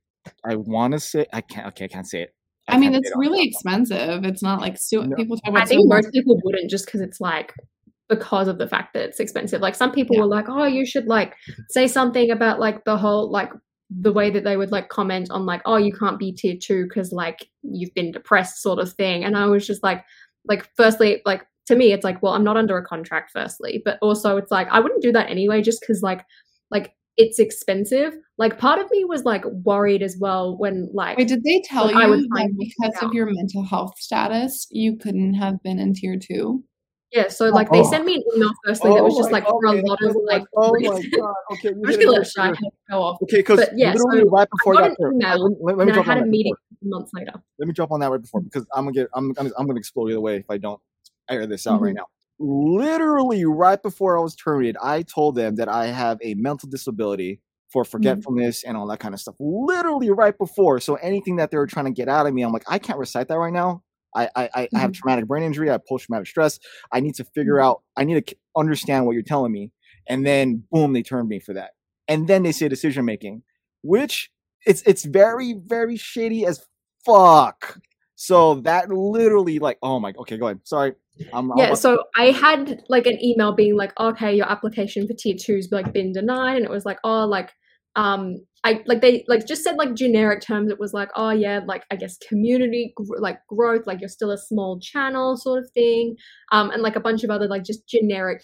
I want to say I can't. Okay, I can't say it. I, mean, it's really expensive. It's not like su- No. people talk I think most people wouldn't just because it's like because of the fact that it's expensive. Like some people Yeah. were like, "Oh, you should like say something about like the whole like the way that they would like comment on like, oh, you can't be tier two because like you've been depressed, sort of thing." And I was just like, like firstly, like to me, it's like, well, I'm not under a contract, firstly, but also it's like I wouldn't do that anyway, just because like like it's expensive. Like part of me was like worried as well when like Wait, did they tell Like, I you that find because of your mental health status, you couldn't have been in tier two? Yeah, so like they Oh. sent me an email firstly that was Oh just like for a lot of like oh my god. Okay, I'm just gonna let Shy go off. Okay, because yeah, literally so right before that, email, let, me- let me and I drop on a that meeting before. months later. Let me drop on that right before because I'm gonna get I'm I'm, I'm gonna explode either way if I don't air this out right mm-hmm. now. Literally right before I was terminated, I told them that I have a mental disability for mm-hmm. forgetfulness and all that kind of stuff. Literally right before. So anything that they were trying to get out of me, I'm like, I can't recite that right now. I I, I I have traumatic brain injury. I have post traumatic stress. I need to figure Mhm. out. I need to understand what you're telling me. And then boom, they turned me for that. And then they say decision making, which it's it's very very shady as fuck. So that literally like oh my okay go ahead sorry I'm, I'm Yeah, so I had like an email being like, okay, your application for tier two's like been denied, and it was like, oh, like, um, I like they like just said like generic terms. It was like, oh yeah, like I guess community gr- like growth, like you're still a small channel sort of thing, um, and like a bunch of other like just generic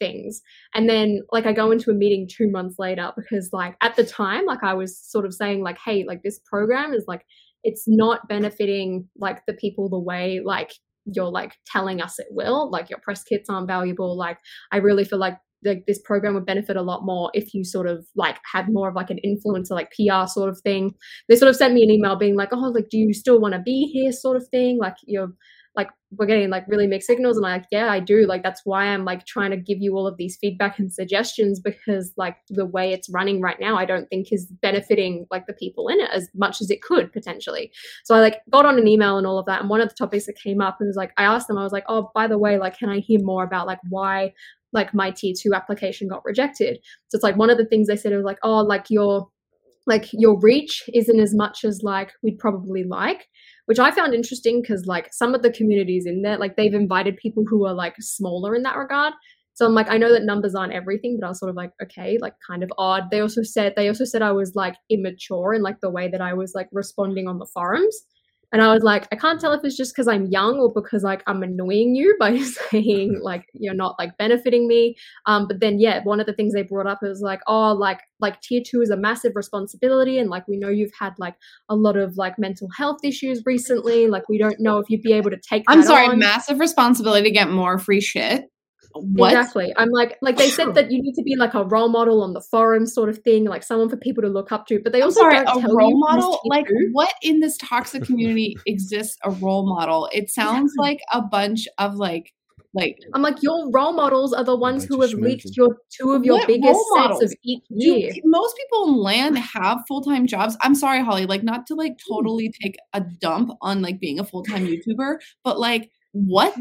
things. And then like I go into a meeting two months later because like at the time, like I was sort of saying like, hey, like this program is like it's not benefiting like the people the way like you're like telling us it will like your press kits aren't valuable like i really feel like like this program would benefit a lot more if you sort of like had more of like an influencer like pr sort of thing. They sort of sent me an email being like oh like do you still want to be here? sort of thing. Like you're like we're getting like really mixed signals and I'm like yeah i do. Like that's why i'm like trying to give you all of these feedback and suggestions because like the way it's running right now i don't think is benefiting like the people in it as much as it could potentially. So I like got on an email and all of that. And one of the topics that came up and was like I asked them, I was like, oh, by the way, like, can I hear more about like why like my tier two application got rejected? So it's like one of the things they said was like, oh, like your like your reach isn't as much as like we'd probably like which i found interesting because like some of the communities in there like they've invited people who are like smaller in that regard. So i'm like i know that numbers aren't everything but i was sort of like okay like kind of odd. They also said they also said i was like immature in like the way that i was like responding on the forums And I was like, I can't tell if it's just because I'm young or because like I'm annoying you by saying like you're not like benefiting me. Um, but then yeah, one of the things they brought up was like, oh, like like tier two is a massive responsibility, and like we know you've had like a lot of like mental health issues recently. Like we don't know if you'd be able to take. I'm sorry, on. massive responsibility to get more free shit. What? Exactly. I'm like, like they said that you need to be like a role model on the forum, sort of thing, like someone for people to look up to. But they also sorry, don't a tell role model? Like, what in this toxic community exists a role model? It sounds like a bunch of like, like I'm like, your role models are the ones who have leaked your two of your biggest sets of each do year. most people in LAN have full-time jobs i'm sorry holly like not to like Hmm. totally take a dump on like being a full-time youtuber but like what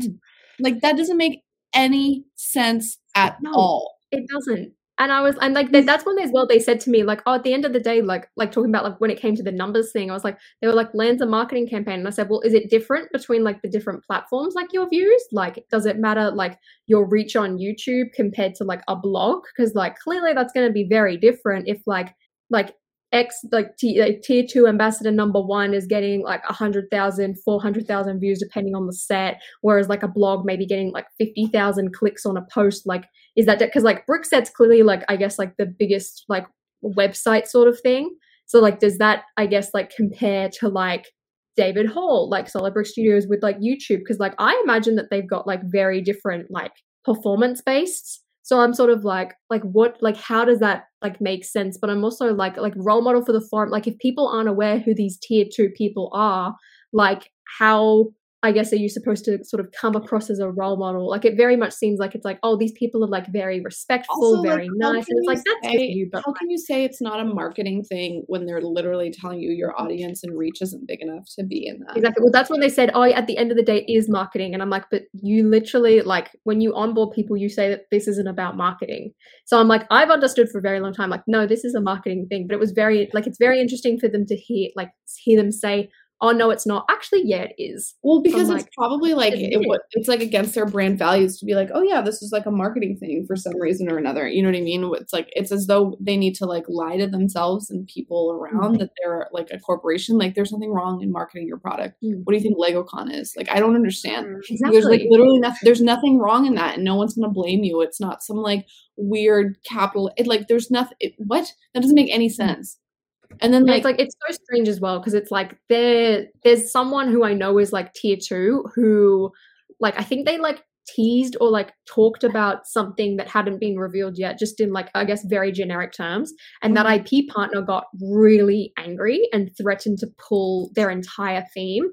like that doesn't make any sense at No. all It doesn't. And I was, and like they, that's when as well they said to me like, oh, at the end of the day, like like talking about like when it came to the numbers thing, I was like, they were like, LAN's a marketing campaign, and I said, well, is it different between like the different platforms, like your views? Like, does it matter like your reach on YouTube compared to like a blog? Because like clearly that's going to be very different if like like X like, t- like tier two ambassador number one is getting like 100,000, 400,000 views depending on the set, whereas like a blog maybe getting like 50,000 clicks on a post. Like, is that because like Brickset's clearly like, I guess like the biggest like website sort of thing. So like, does that, I guess, like compare to like David Hall, like Solid Brick Studios with like YouTube? Because like I imagine that they've got like very different like performance based. So I'm sort of like, like what, like how does that like make sense? But I'm also like, like role model for the forum. Like if people aren't aware who these tier two people are, like how I guess are you supposed to sort of come across as a role model? Like it very much seems like it's like, oh, these people are like very respectful, Also, very how nice, and it's like that's say- you. But how can you say it's not a marketing thing when they're literally telling you your audience and reach isn't big enough to be in that Exactly. Well, that's when they said, "Oh, at the end of the day, it is marketing," and I'm like, "But you literally like when you onboard people, you say that this isn't about marketing." So I'm like, I've understood for a very long time, like, no, this is a marketing thing. But it was very like it's very interesting for them to hear like hear them say, "Oh no, it's not." Actually, yeah, it is. Well, because it's probably like it, it. it's like against their brand values to be like, oh yeah, this is like a marketing thing for some reason or another. You know what I mean? It's like it's as though they need to like lie to themselves and people around mm-hmm. that they're like a corporation. Like there's nothing wrong in marketing your product. Mm. What do you think LegoCon is? Like I don't understand. Mm, exactly. There's like literally nothing. There's nothing wrong in that, and no one's gonna blame you. It's not some like weird capital. It like there's nothing. It, what that doesn't make any mm. sense. And then And like, it's like it's so strange as well because it's like there there's someone who I know is like tier two who like I think they like teased or like talked about something that hadn't been revealed yet, just in like I guess very generic terms. And that mm-hmm. IP partner got really angry and threatened to pull their entire theme.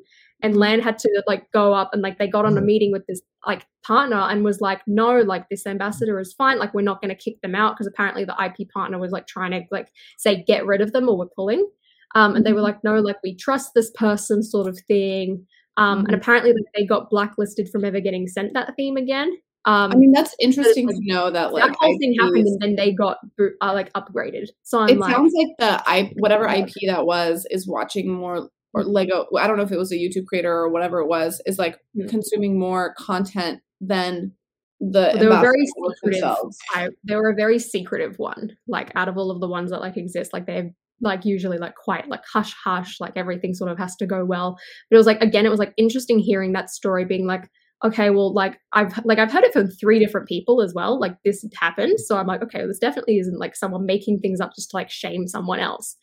And LAN had to like go up and like they got on a meeting with this like partner and was like, no, like this ambassador is fine. Like we're not going to kick them out because apparently the IP partner was like trying to like say get rid of them or we're pulling. Um, and they were like, no, like we trust this person, sort of thing. Um, and apparently like, they got blacklisted from ever getting sent that theme again. Um, I mean, that's interesting like, to know that like that whole thing IP happened, is- and then they got uh, like upgraded. So I'm it like, sounds like the I whatever IP that was is watching more or Lego. I don't know if it was a YouTube creator or whatever it was is like Mm. consuming more content than the they were very secretive. I, they were a very secretive one. Like out of all of the ones that like exist, like they're like usually like quite like hush hush. Like everything sort of has to go well. But it was like again, it was like interesting hearing that story, being like, okay, well, like I've like I've heard it from three different people as well. Like this happened, so I'm like, okay, well, this definitely isn't like someone making things up just to like shame someone else.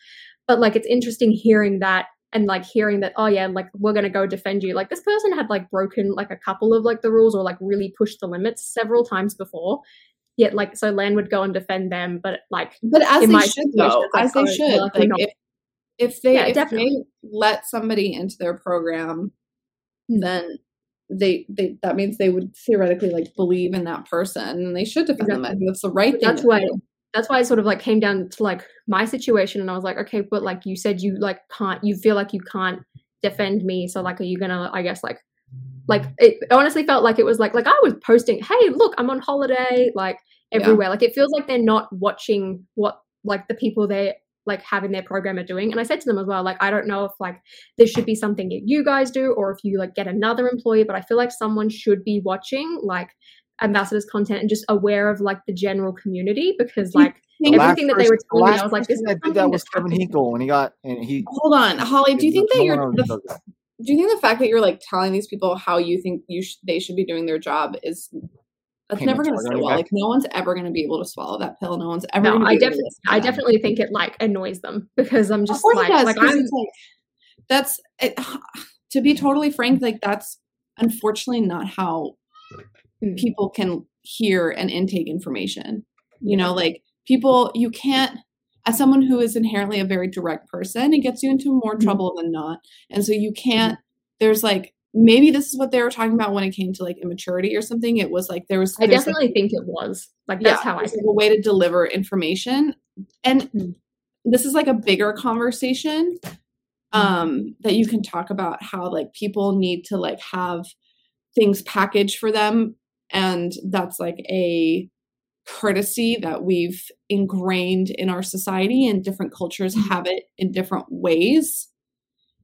But like it's interesting hearing that and like hearing that oh yeah like we're gonna go defend you like this person had like broken like a couple of like the rules or like really pushed the limits several times before yet like so LAN would go and defend them but like But as they should though, like, as they oh, should. if like if if they Yeah, if they let somebody into their program, Hmm. then they they that means they would theoretically like believe in that person and they should defend them. I think that's the right thing. that's to why do. That's why I sort of like came down to like my situation and I was like okay but like you said you like can't you feel like you can't defend me so like are you gonna I guess like like it honestly felt like it was like like I was posting hey look I'm on holiday like Yeah. everywhere like it feels like they're not watching what like the people they like having their program are doing and I said to them as well like I don't know if like this should be something that you guys do or if you like get another employee but I feel like someone should be watching like ambassadors content and just aware of like the general community because like The everything that they were person- telling me, I was like, this is that did that was Kevin. Hinkle when he got and he. Hold on, Holly. Do you think that you're the else does that. do you think the fact that you're like telling these people how you think you sh- they should be doing their job is that's never going to target sit well. Like no one's ever going to be able to swallow that pill. No one's ever. No, gonna I definitely, I definitely think it like annoys them because I'm Of just course it like, does, like 'cause I'm, it's like that's it, to be totally frank. Like that's unfortunately not how Mm. people can hear and intake information. You know, like people, you can't. As someone who is inherently a very direct person, it gets you into more Mhm. trouble than not. And so you can't. There's like maybe this is what they were talking about when it came to like immaturity or something. It was like there was. I there's, like, definitely think it was like that's how I think. like, a way to deliver information and Hmm. this is like a bigger conversation Hmm. um that you can talk about how like people need to like have things packaged for them and that's like a courtesy that we've ingrained in our society and different cultures Mhm. have it in different ways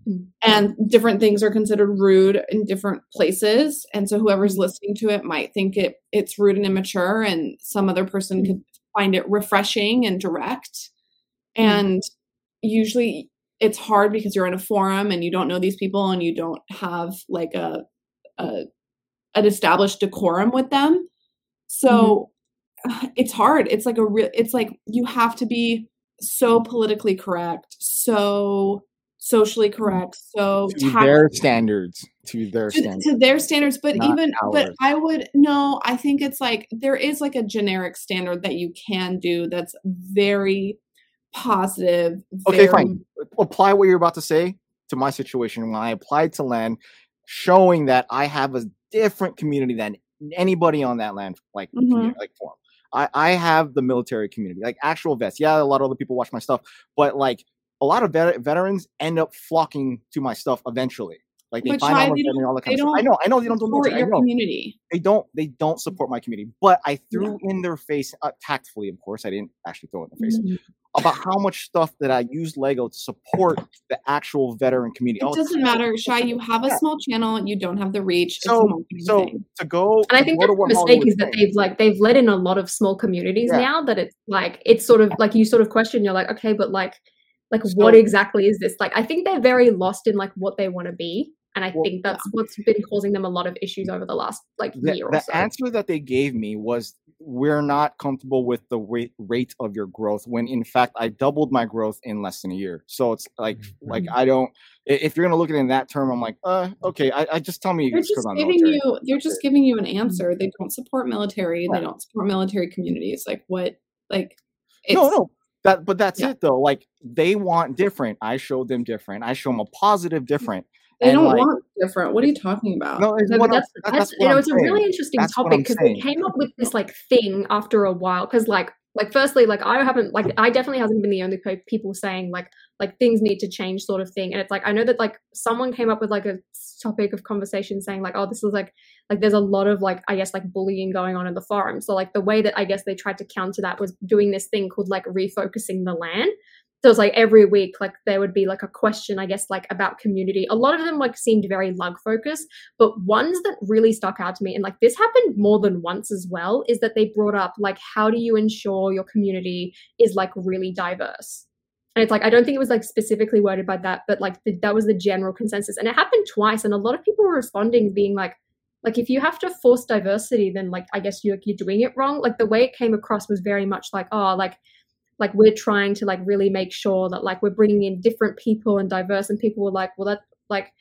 Mm. and different things are considered rude in different places and so whoever's listening to it might think it it's rude and immature and some other person Mm. could find it refreshing and direct Mm. and usually it's hard because you're in a forum and you don't know these people and you don't have like a, a an established decorum with them so mm-hmm. uh, it's hard it's like a real it's like you have to be so politically correct so socially mm-hmm. correct so to tact- their standards. To their to, standards. to their standards but not even but i would no i think it's like there is like a generic standard that you can do that's very positive Okay, very- fine. Apply what you're about to say to my situation. When I applied to LAN, showing that I have a different community than anybody on that LAN, like Mhm. community, like forum. I, I have the military community, like actual vets. Yeah, a lot of other people watch my stuff, but like a lot of vet- veterans end up flocking to my stuff eventually. Like they find out I'm they a veteran, all that kind of stuff. I know, I know they don't do support military. Your community they don't they don't support my community but i threw in their face uh, tactfully of course i didn't actually throw it in their face Mhm. About how much stuff that i use lego to support the actual veteran community it Oh, doesn't matter shy you have a Yeah. small channel you don't have the reach it's a so marketing so thing. to go And I think go the mistake is that they've like they've let in a lot of small communities Yeah. now that it's like it's sort of like you sort of question you're like okay but like like what exactly is this like I think they're very lost in like what they want to be and I Well, think that's what's been causing them a lot of issues over the last like the, year or the so. answer that they gave me was we're not comfortable with the rate, rate of your growth when in fact i doubled my growth in less than a year. So it's like like Mm-hmm. i don't if you're gonna look at it in that term i'm like uh okay i, I just tell me they're it's just giving military. you they're just giving you an answer. They don't support military they don't support military communities. Like what like it's, no no that but that's Yeah. it though. Like they want different. I showed them different. I show them a positive different they and, don't like- want different. What are you talking about? No, it's No, what but that's, that- that's, that's you know I'm it's a really interesting That's topic because they came up with this like thing after a while because like like firstly like I haven't like I definitely hasn't been the only pe- people saying like like things need to change sort of thing. And it's like I know that like someone came up with like a topic of conversation saying like oh this is like like there's a lot of like I guess like bullying going on in the forum. So like the way that I guess they tried to counter that was doing this thing called like refocusing the LAN so it's like every week like there would be like a question i guess like about community. A lot of them like seemed very lug focused but ones that really stuck out to me and like this happened more than once as well is that they brought up like how do you ensure your community is like really diverse? And it's like i don't think it was like specifically worded by that but like the, that was the general consensus. And it happened twice and a lot of people were responding being like like if you have to force diversity then like i guess you're, you're doing it wrong. Like the way it came across was very much like oh like like we're trying to like really make sure that like we're bringing in different people and diverse and people were like well that like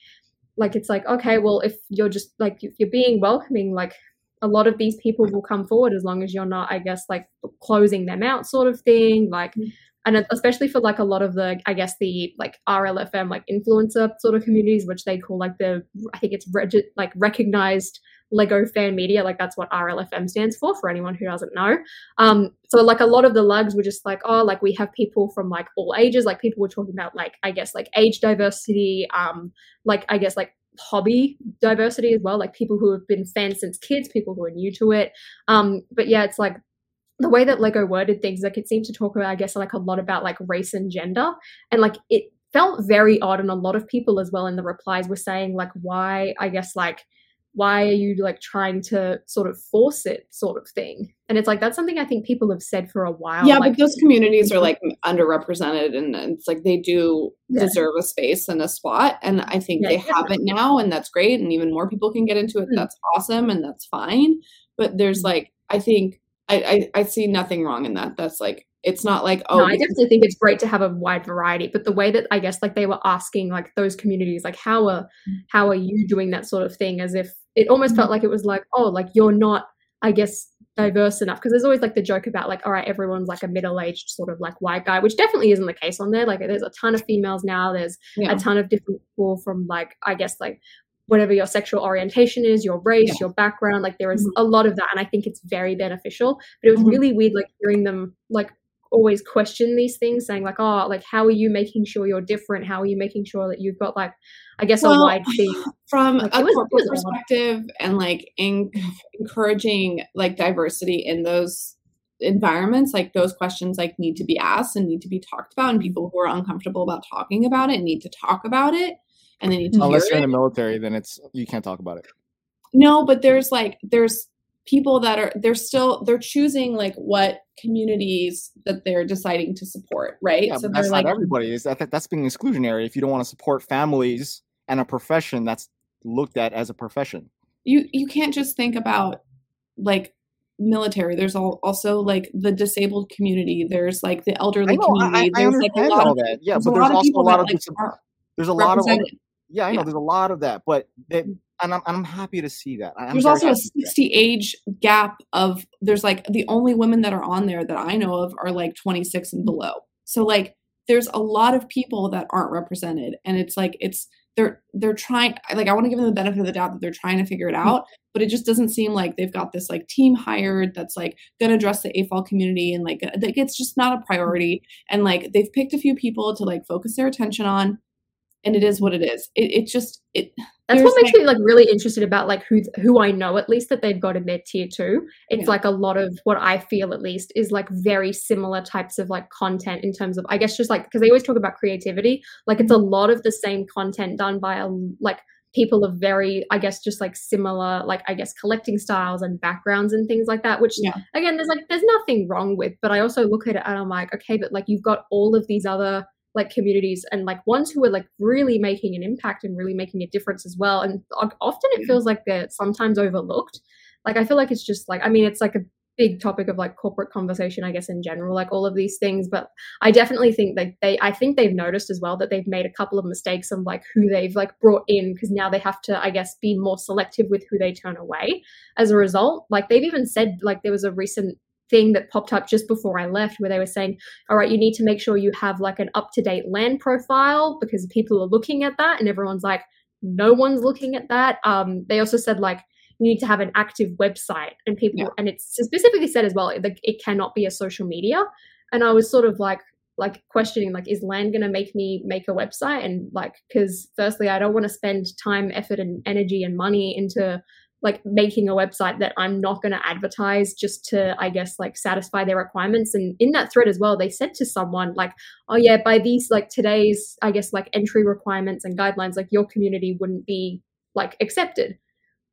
like it's like okay well if you're just like if you're being welcoming like a lot of these people will come forward as long as you're not i guess like closing them out sort of thing like Mm. and especially for like a lot of the i guess the like rlfm like influencer sort of communities which they call like the i think it's reg- like recognized lego fan media like that's what rlfm stands for for anyone who doesn't know. Um so like a lot of the lugs were just like oh like we have people from like all ages like people were talking about like i guess like age diversity um like i guess like hobby diversity as well like people who have been fans since kids people who are new to it. Um but yeah it's like the way that lego worded things like it seemed to talk about i guess like a lot about like race and gender. And like it felt very odd and a lot of people as well in the replies were saying like why i guess like why are you like trying to sort of force it sort of thing and it's like that's something i think people have said for a while yeah like, but those communities are like underrepresented and it's like they do Yeah. deserve a space and a spot and i think Yeah, they have it now and that's great and even more people can get into it Mm. that's awesome and that's fine but there's Mm. like i think I, I i see nothing wrong in that that's like it's not like oh no, I definitely think it's great to have a wide variety, but the way that I guess like they were asking like those communities, like how are how are you doing that sort of thing, as if it almost felt like it was like oh like you're not I guess diverse enough because there's always like the joke about like all right everyone's like a middle aged sort of like white guy, which definitely isn't the case on there. Like there's a ton of females now. There's yeah. a ton of different people from like I guess like whatever your sexual orientation is, your race, Yeah. your background, like there is Mhm. a lot of that and I think it's very beneficial. But it was Mhm. really weird like hearing them like always question these things saying like oh like how are you making sure you're different? How are you making sure that you've got like i guess a wide theme from Like, a was- corporate perspective and like en- encouraging like diversity in those environments like those questions like need to be asked and need to be talked about and people who are uncomfortable about talking about it need to talk about it and they need to Unless hear you're in the military, then it's you can't talk about it. no but there's like there's people that are they're still they're choosing like what communities that they're deciding to support right Yeah, so that's like not everybody. Is that that's being exclusionary if you don't want to support families and a profession that's looked at as a profession. you you can't just think about like military there's al- also like the disabled community there's like the elderly know, community I, I there's like a lot all of that. Yeah, but a there's also a lot that of like dis- there's a lot of yeah, I know Yeah. there's a lot of that, but it, and I'm I'm happy to see that. I'm there's also a happy to see that. 60 age gap of there's like the only women that are on there that i know of are like 26 and below so like there's a lot of people that aren't represented and it's like it's they're they're trying like i want to give them the benefit of the doubt that they're trying to figure it mm-hmm. out but it just doesn't seem like they've got this like team hired that's like going to address the AFOL community and like like it's just not a priority and like they've picked a few people to like focus their attention on and it is what it is it, it just it that's what makes like- me like really interested about like who who i know at least that they've got in their tier two it's Yeah. like a lot of what i feel at least is like very similar types of like content in terms of i guess just like because they always talk about creativity like it's a Mm-hmm. lot of the same content done by a like people of very i guess just like similar like i guess collecting styles and backgrounds and things like that which Yeah. again there's like there's nothing wrong with but i also look at it and i'm like okay but like you've got all of these other like communities and like ones who are like really making an impact and really making a difference as well. And often it feels like they're sometimes overlooked. Like i feel like it's just like i mean it's like a big topic of like corporate conversation i guess in general like all of these things. But i definitely think that they i think they've noticed as well that they've made a couple of mistakes of like who they've like brought in because now they have to i guess be more selective with who they turn away. As a result like they've even said like there was a recent thing that popped up just before i left where they were saying all right you need to make sure you have like an up to date LAN profile because people are looking at that and everyone's like no one's looking at that um they also said like you need to have an active website and people Yeah. and it's specifically said as well like it cannot be a social media and i was sort of like like questioning like is LAN going to make me make a website and like because firstly i don't want to spend time effort and energy and money into like making a website that i'm not going to advertise just to i guess like satisfy their requirements. And in that thread as well they said to someone like oh yeah by these like today's i guess like entry requirements and guidelines like your community wouldn't be like accepted.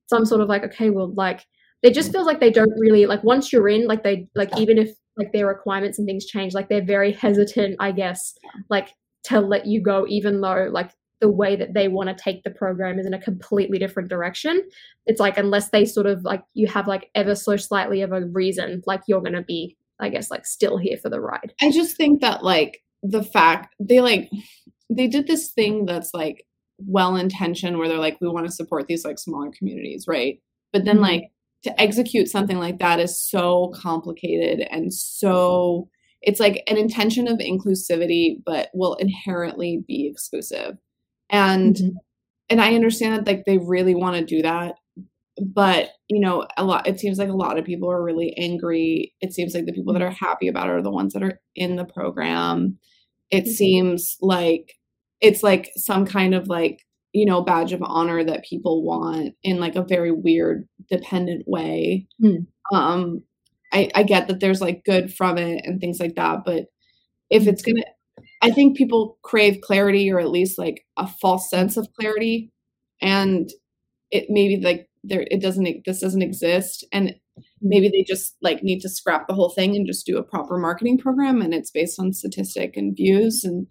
So i'm sort of like okay well like it just feels like they don't really like once you're in like they like even if like their requirements and things change like they're very hesitant i guess like to let you go even though like the way that they want to take the program is in a completely different direction it's like unless they sort of like you have like ever so slightly of a reason like you're going to be i guess like still here for the ride I just think that like the fact they like they did this thing that's like well intentioned where they're like we want to support these like smaller communities, right? But then Mhm. like to execute something like that is so complicated and so it's like an intention of inclusivity but will inherently be exclusive. And Mhm. and I understand that like they really want to do that but you know a lot it seems like a lot of people are really angry it seems like the people that are happy about it are the ones that are in the program it Mhm. seems like it's like some kind of like you know badge of honor that people want in like a very weird dependent way Hmm. um I, I get that there's like good from it and things like that but if it's gonna i think people crave clarity or at least like a false sense of clarity. And it maybe like there it doesn't this doesn't exist. And maybe they just like need to scrap the whole thing and just do a proper marketing program. And it's based on statistic and views and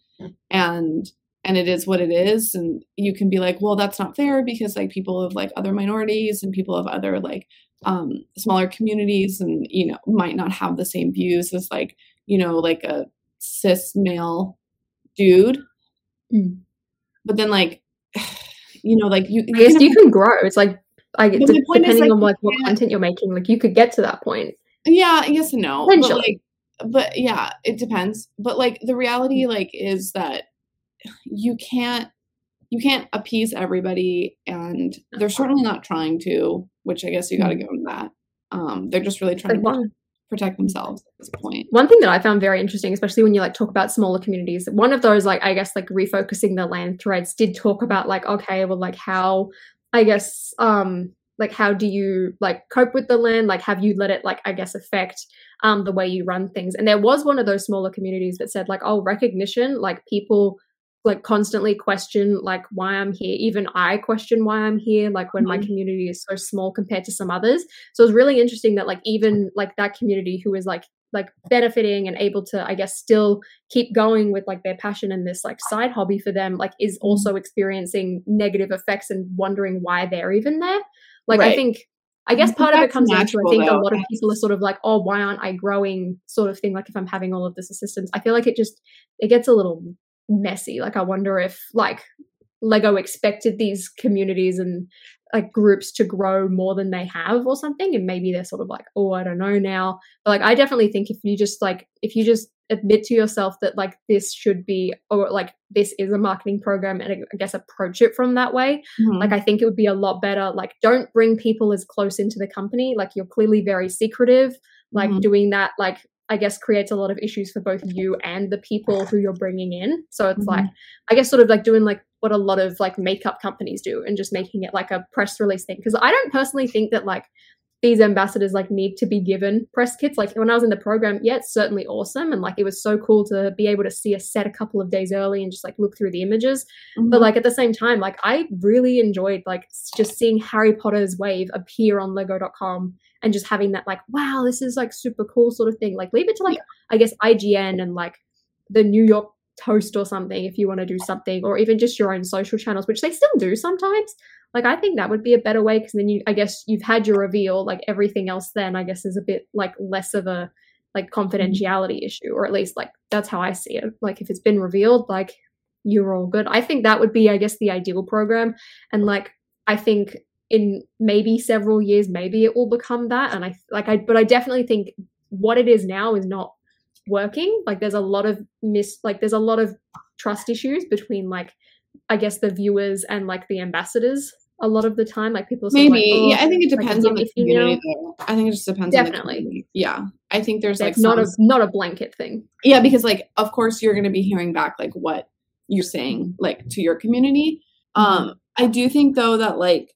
and and it is what it is. And you can be like well that's not fair because like people of like other minorities and people of other like um smaller communities and you know might not have the same views as like you know like a cis male dude Mm. but then like you know like you I guess you can grow. It's like I But de- my is, depending like, on like what can't- content you're making, like you could get to that point. Yeah, yes and no. But like but yeah, it depends. But like the reality like is that you can't you can't appease everybody and they're certainly not trying to, which I guess you gotta go into that. Um they're just really trying Like to protect themselves at this point. one thing that I found very interesting, especially when you like talk about smaller communities, one of those like I guess like refocusing the LAN threads did talk about like okay, well like how I guess um like how do you like cope with the LAN? Like have you let it like I guess affect um the way you run things? And there was one of those smaller communities that said like oh recognition, like people like constantly question like why I'm here. Even I question why I'm here, like when my Mhm. community is so small compared to some others. So it's really interesting that like even like that community who is like like benefiting and able to I guess still keep going with like their passion and this like side hobby for them like is Mm-hmm. also experiencing negative effects and wondering why they're even there. Like I think I guess I part of it comes down to I natural, think a lot of people are sort of like, oh, why aren't I growing sort of thing, like if I'm having all of this assistance. I feel like it just it gets a little messy. Like I wonder if like Lego expected these communities and like groups to grow more than they have or something and maybe they're sort of like oh i don't know now but like i definitely think if you just like if you just admit to yourself that like this should be or like this is a marketing program and i guess approach it from that way Mhm. like i think it would be a lot better like don't bring people as close into the company like you're clearly very secretive like Mhm. doing that like i guess creates a lot of issues for both you and the people who you're bringing in. So it's like i guess sort of like doing like what a lot of like makeup companies do and just making it like a press release thing. Because i don't personally think that like these ambassadors like need to be given press kits. Like when i was in the program yeah it's certainly awesome. And like it was so cool to be able to see a set a couple of days early and just like look through the images. But Mhm. like at the same time like i really enjoyed like just seeing harry potter's wave appear on lego.com and just having that like wow this is like super cool sort of thing like leave it to like i guess ign and like the new york post or something if you want to do something or even just your own social channels which they still do sometimes like i think that would be a better way because then you i guess you've had your reveal like everything else then i guess is a bit like less of a like mm-hmm. confidentiality issue or at least like that's how i see it like if it's been revealed like you're all good. I think that would be, I guess, the ideal program. And like, I think in maybe several years, maybe it will become that. And I like, I, but I definitely think what it is now is not working. Like, there's a lot of mis, like, there's a lot of trust issues between like, I guess, the viewers and like the ambassadors. A lot of the time, like people Maybe. like, oh, yeah, I think it like, depends on the if you know- community though. I think it just depends on Definitely. the community. Yeah. I think there's like it's not a not a blanket thing. yeah because like of course you're going to be hearing back like what you're saying like to your community um i do think though that like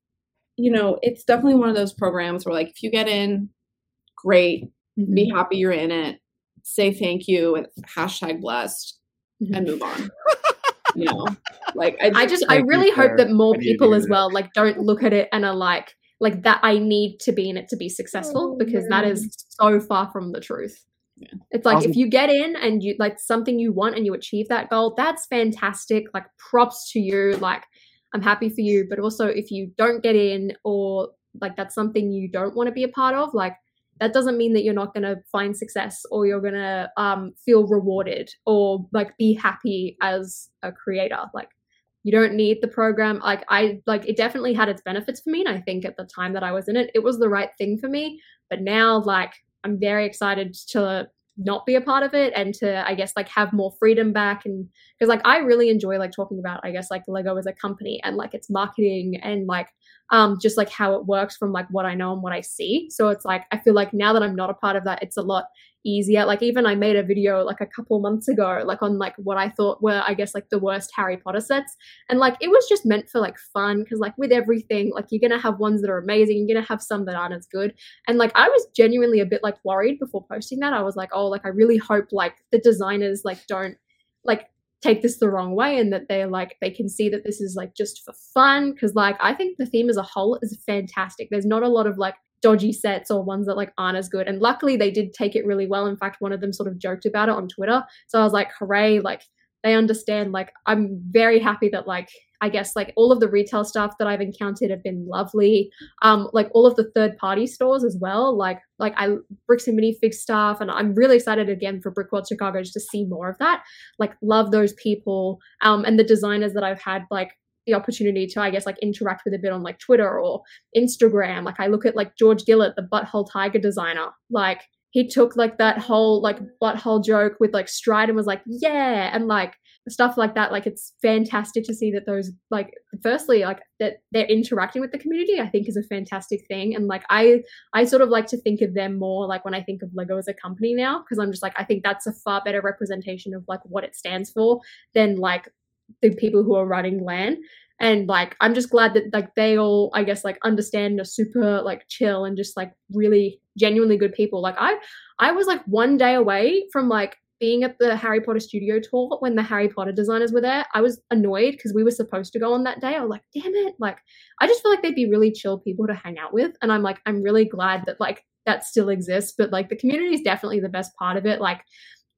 you know it's definitely one of those programs where like if you get in great Mm-hmm. be happy you're in it say thank you and hashtag blessed Mhm. and move on you know like i, I just I really hope that more I needed to people as well like don't look at it and are like like that I need to be in it to be successful Oh, because that is so far from the truth. Yeah. It's like Also- if you get in and you like something you want and you achieve that goal, that's fantastic. Like props to you. Like I'm happy for you. But also if you don't get in or like that's something you don't want to be a part of, like that doesn't mean that you're not going to find success or you're going to um, feel rewarded or like be happy as a creator like you don't need the program like i like it definitely had its benefits for me and i think at the time that i was in it it was the right thing for me but now like i'm very excited to not be a part of it and to i guess like have more freedom back and because like i really enjoy like talking about i guess like lego as a company and like its marketing and like um just like how it works from like what i know and what i see. So it's like i feel like now that i'm not a part of that it's a lot easier. Like even i made a video like a couple months ago like on like what i thought were i guess like the worst harry potter sets. And like it was just meant for like fun because like with everything like you're gonna have ones that are amazing you're gonna have some that aren't as good. And like i was genuinely a bit like worried before posting that. I was like oh like i really hope like the designers like don't like take this the wrong way and that they're like they can see that this is like just for fun. Because like i think the theme as a whole is fantastic. There's not a lot of like dodgy sets or ones that like aren't as good. And luckily they did take it really well. In fact one of them sort of joked about it on twitter. So i was like hooray. Like they understand. Like i'm very happy that like i guess like all of the retail stuff that i've encountered have been lovely. Um like all of the third party stores as well. Like like i bricks and minifig stuff. And i'm really excited again for brickworld chicago just to see more of that. Like love those people. Um and the designers that i've had like the opportunity to i guess like interact with a bit on like twitter or instagram. Like i look at like george gillett the butthole tiger designer. Like he took like that whole like butthole joke with like stride and was like yeah and like stuff like that. Like it's fantastic to see that those like firstly like that they're interacting with the community i think is a fantastic thing. And like i i sort of like to think of them more like when i think of lego as a company now because i'm just like i think that's a far better representation of like what it stands for than like the people who are running LAN. And like i'm just glad that like they all i guess like understand and are super like chill and just like really genuinely good people. Like i i was like one day away from like being at the harry potter studio tour when the harry potter designers were there. I was annoyed because we were supposed to go on that day. I was like damn it. Like i just feel like they'd be really chill people to hang out with. And i'm like i'm really glad that like that still exists. But like the community is definitely the best part of it. Like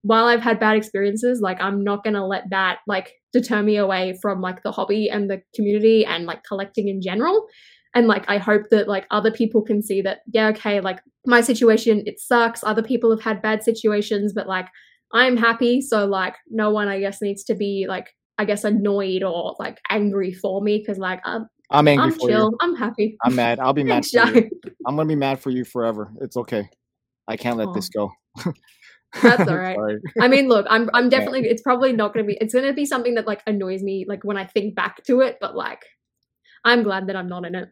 while I've had bad experiences, like I'm not gonna let that like deter me away from like the hobby and the community and like collecting in general. And like I hope that like other people can see that, yeah, okay, like my situation, it sucks. Other people have had bad situations, but like I'm happy. So like no one I guess needs to be like I guess annoyed or like angry for me because like I'm I'm angry I'm for chill. you. I'm happy. I'm mad. I'll be mad for you. I'm gonna be mad for you forever. It's okay. I can't let this go. That's all right. I mean, look, I'm I'm definitely it's probably not gonna be it's gonna be something that like annoys me like when I think back to it, but like I'm glad that I'm not in it.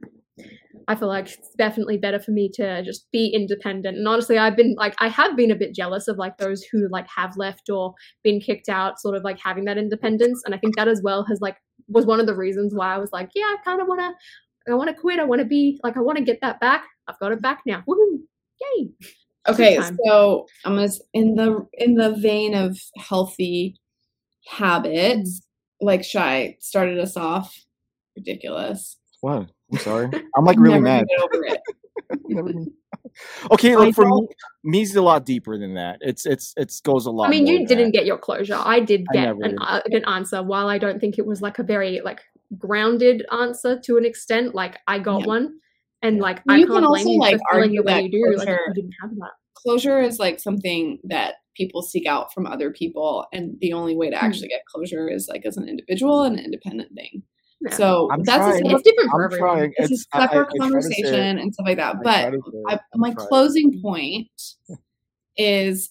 I feel like it's definitely better for me to just be independent. And honestly, I've been like I have been a bit jealous of like those who like have left or been kicked out, sort of like having that independence. And I think that as well has like was one of the reasons why I was like, yeah, I kind of want to, I want to quit. I want to be like, I want to get that back. I've got it back now. Woohoo! Yay! Okay, so I'm gonna in the in the vein of healthy habits, like Shy started us off. Ridiculous. What? I'm sorry. I'm like really mad. Get over it. Never been- okay, I look for me, don't- me's a lot deeper than that. It's it's it goes a lot. I mean, more you than didn't that. get your closure. I did get never an, did. uh, an answer. While I don't think it was like a very like grounded answer to an extent, like I got Yeah. one, and like Well, I you can't can blame also, you like, for feeling argue the way that you do. Like you didn't have that. Closure is like something that people seek out from other people, and the only way to Hmm. actually get closure is like as an individual and an independent thing. Yeah. So I'm that's a trying. separate, it's different for I'm everyone. trying. it's a It's I- I- separate I try to say it. conversation and stuff like that. I But try to say it. I, my trying. closing point is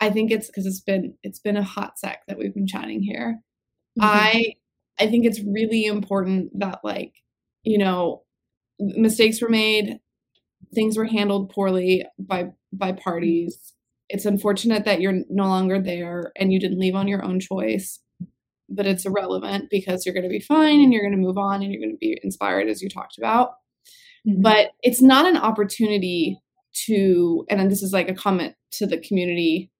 I think it's because it's been it's been a hot sec that we've been chatting here. Mhm. I I think it's really important that like you know mistakes were made, things were handled poorly by by parties. It's unfortunate that you're no longer there and you didn't leave on your own choice, but it's irrelevant because you're going to be fine and you're going to move on and you're going to be inspired as you talked about Mhm. but it's not an opportunity to and then this is like a comment to the community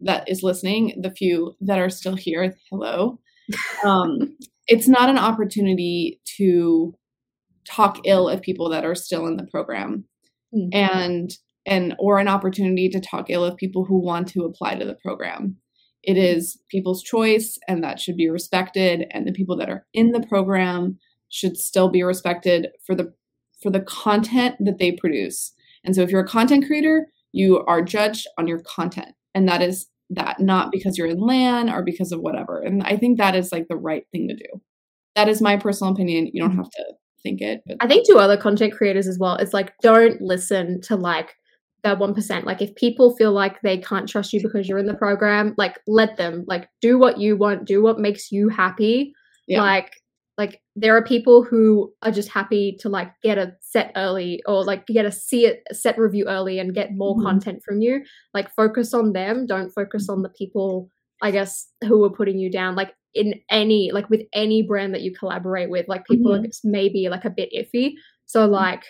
that is listening the few that are still here hello um it's not an opportunity to talk ill of people that are still in the program. Mhm. and and or an opportunity to talk ill of people who want to apply to the program. It is people's choice and that should be respected and the people that are in the program should still be respected for the for the content that they produce. And so if you're a content creator you are judged on your content. And that is that not because you're in LAN or because of whatever. And i think that is like the right thing to do. That is my personal opinion. You don't have to think it but I think to other content creators as well, it's like don't listen to like that one percent. Like if people feel like they can't trust you because you're in the program, like let them. Like do what you want, do what makes you happy. Yeah. Like like there are people who are just happy to like get a set early or like get a see it a set review early and get more Mhm. content from you. Like focus on them. Don't focus on the people I guess who are putting you down. Like in any like with any brand that you collaborate with, like people Mhm. are maybe like a bit iffy. So like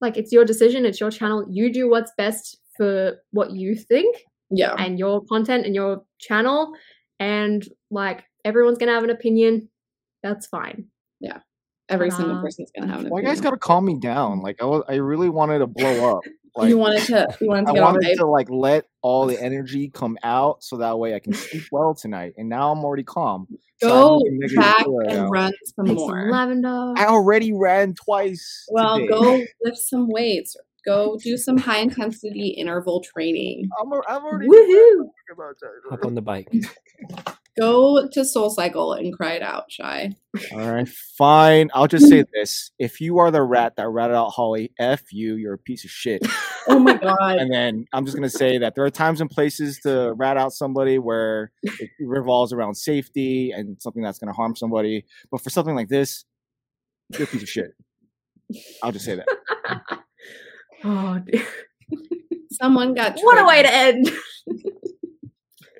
like it's your decision, it's your channel. You do what's best for what you think yeah and your content and your channel and like everyone's gonna have an opinion. That's fine. Yeah. Every Ta-da. single person's gonna have an Why you guys gotta calm me down? Like I was, I really wanted to blow up. Like you wanted to you wanted to I get wanted hype. to like let all the energy come out so that way I can sleep well tonight. And now I'm already calm. I'm Go looking negative back right and now. run some Take some more. lavender. I already ran twice. Well, today. go lift some weights. Go do some high intensity interval training. I'm, al- I'm already Woohoo! about. Hop on the bike. Go to Soul Cycle and cry it out, Shy. All right, fine. I'll just say this: if you are the rat that ratted out Holly, f you. You're a piece of shit. Oh my god. and then I'm just gonna say that there are times and places to rat out somebody where it revolves around safety and something that's gonna harm somebody. But for something like this, you're a piece of shit. I'll just say that. Oh, dear. Someone got what a way to end.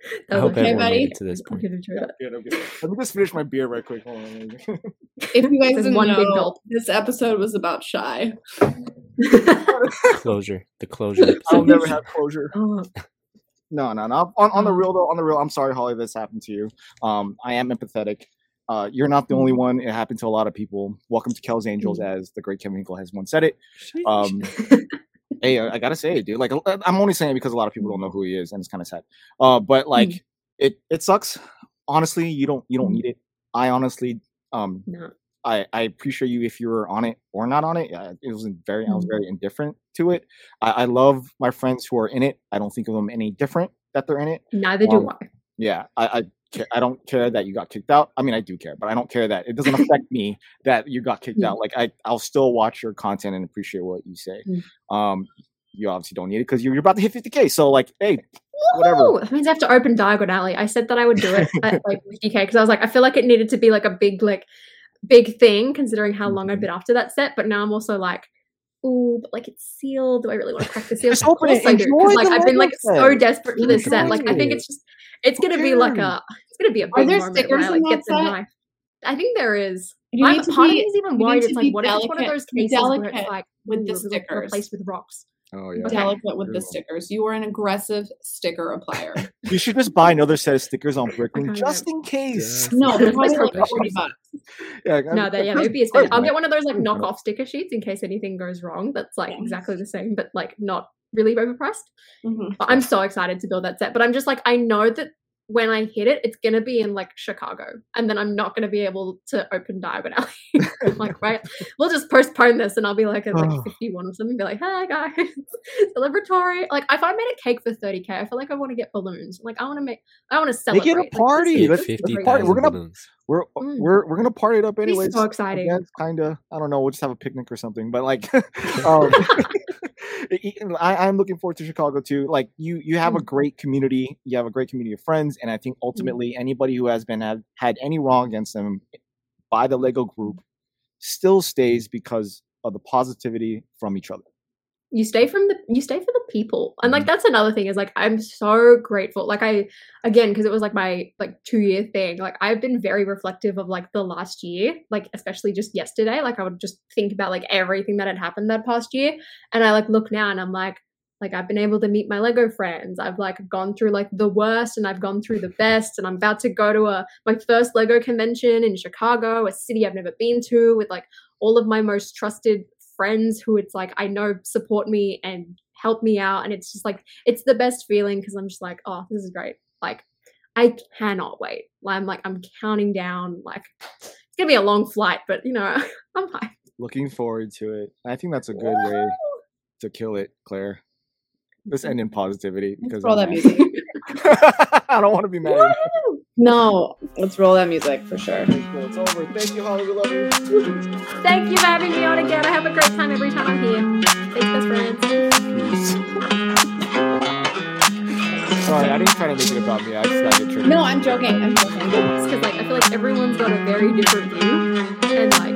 I That was hope okay, buddy. made it to this I'm point. gonna enjoy that. Good. Let me just finish my beer right quick. Hold on. If you guys didn't one know, gulp. this episode was about Shy. Closure. The closure. I'll never have closure. oh, No, no, no. On, on the Oh. real though, on the real, I'm sorry, Holly, this happened to you. Um, I am empathetic. Uh, you're not the only one. It happened to a lot of people. Welcome to Kells Angels, as the great Kevin Hinkle has once said it. Um, hey, I, I gotta say dude. Like, uh, I'm only saying it because a lot of people don't know who he is, and it's kind of sad. Uh, but like, it it sucks. Honestly, you don't you don't need it. I honestly, um, no. I, I appreciate you if you were on it or not on it. Uh, It was very I was very indifferent to it. I, I love my friends who are in it. I don't think of them any different that they're in it. Neither do Um, I. Yeah, I I, I don't care that you got kicked out. I mean, I do care, but I don't care that it doesn't affect me that you got kicked out. Like I I'll still watch your content and appreciate what you say. Mm. Um, you obviously don't need it because you're, you're about to hit 50k. So like, hey, whatever. Woohoo! That means I have to open Diagon Alley. I said that I would do it at like 50k because I was like, I feel like it needed to be like a big, like, big thing considering how long I've Mhm. been after that set. But now I'm also like, ooh, but like it's sealed. Do I really want to crack the seal? Just open it. I do. like I've been like so desperate for this set. Like I think it's just, it's gonna be like a, it's gonna be a Are big there moment stickers when I like that get the set? knife. I think there is. You I'm, need to part of me is even you worried. It's like, what if it's one of those cases where it's like with the ooh, stickers. replaced with rocks. Oh yeah. Okay. delicate with the stickers. You are an aggressive sticker applier. You should just buy another set of stickers on I Bricklink kinda just in case. Just- no, they're probably like forty bucks. Yeah, No, that yeah, maybe be a. I'll get one of those like Great, man. knockoff sticker sheets in case anything goes wrong. That's like Yes. exactly the same, but like not really overpriced. Mhm. But I'm so excited to build that set. But I'm just like, I know that when I hit it, it's gonna be in like Chicago, and then I'm not gonna be able to open Diagon Alley. I'm like, right, we'll just postpone this, and I'll be like at like Oh. 51 or something, be like, hey guys, celebratory. Like, if I made a cake for 30k, I feel like I want to get balloons. Like, I want to make, I want to celebrate. Make celebrate. it a Like, this party. is- Let's- this is let's great. party. We're gonna- balloons. We're Mm. we're we're gonna party it up be anyways. so exciting. That's kind of I don't know. We'll just have a picnic or something. But like, um, I, I'm looking forward to Chicago too. Like you, you have a Mm. great community. You have a great community of friends, and I think ultimately anybody who has been had, had any wrong against them by the Lego group still stays because of the positivity from each other. You stay from the you stay for the people. And Mm-hmm. like that's another thing is like i'm so grateful. Like i again because it was like my like two year thing like i've been very reflective of like the last year like especially just yesterday. Like i would just think about like everything that had happened that past year. And i like look now and i'm like like i've been able to meet my lego friends. I've like gone through like the worst and i've gone through the best. And i'm about to go to a my first lego convention in chicago a city i've never been to with like all of my most trusted friends who it's like I know support me and help me out and it's just like it's the best feeling because I'm just like oh this is great like I cannot wait I'm like I'm counting down like it's gonna be a long flight but you know I'm hyped Looking forward to it. I think that's a good way to kill it, Claire. Let's end in positivity because Let's I'm that music. I don't want to be mad. At you. No, let's roll that music for sure. Cool, It's over. Thank you, Holly. We love you. thank you for having me on again I have a great time every time I'm here thanks best friends Sorry, I didn't try to make it about me. I just got triggered. No, I'm joking. I'm joking. because like I feel like everyone's got a very different view and like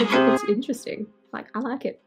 it's, it's interesting like I like it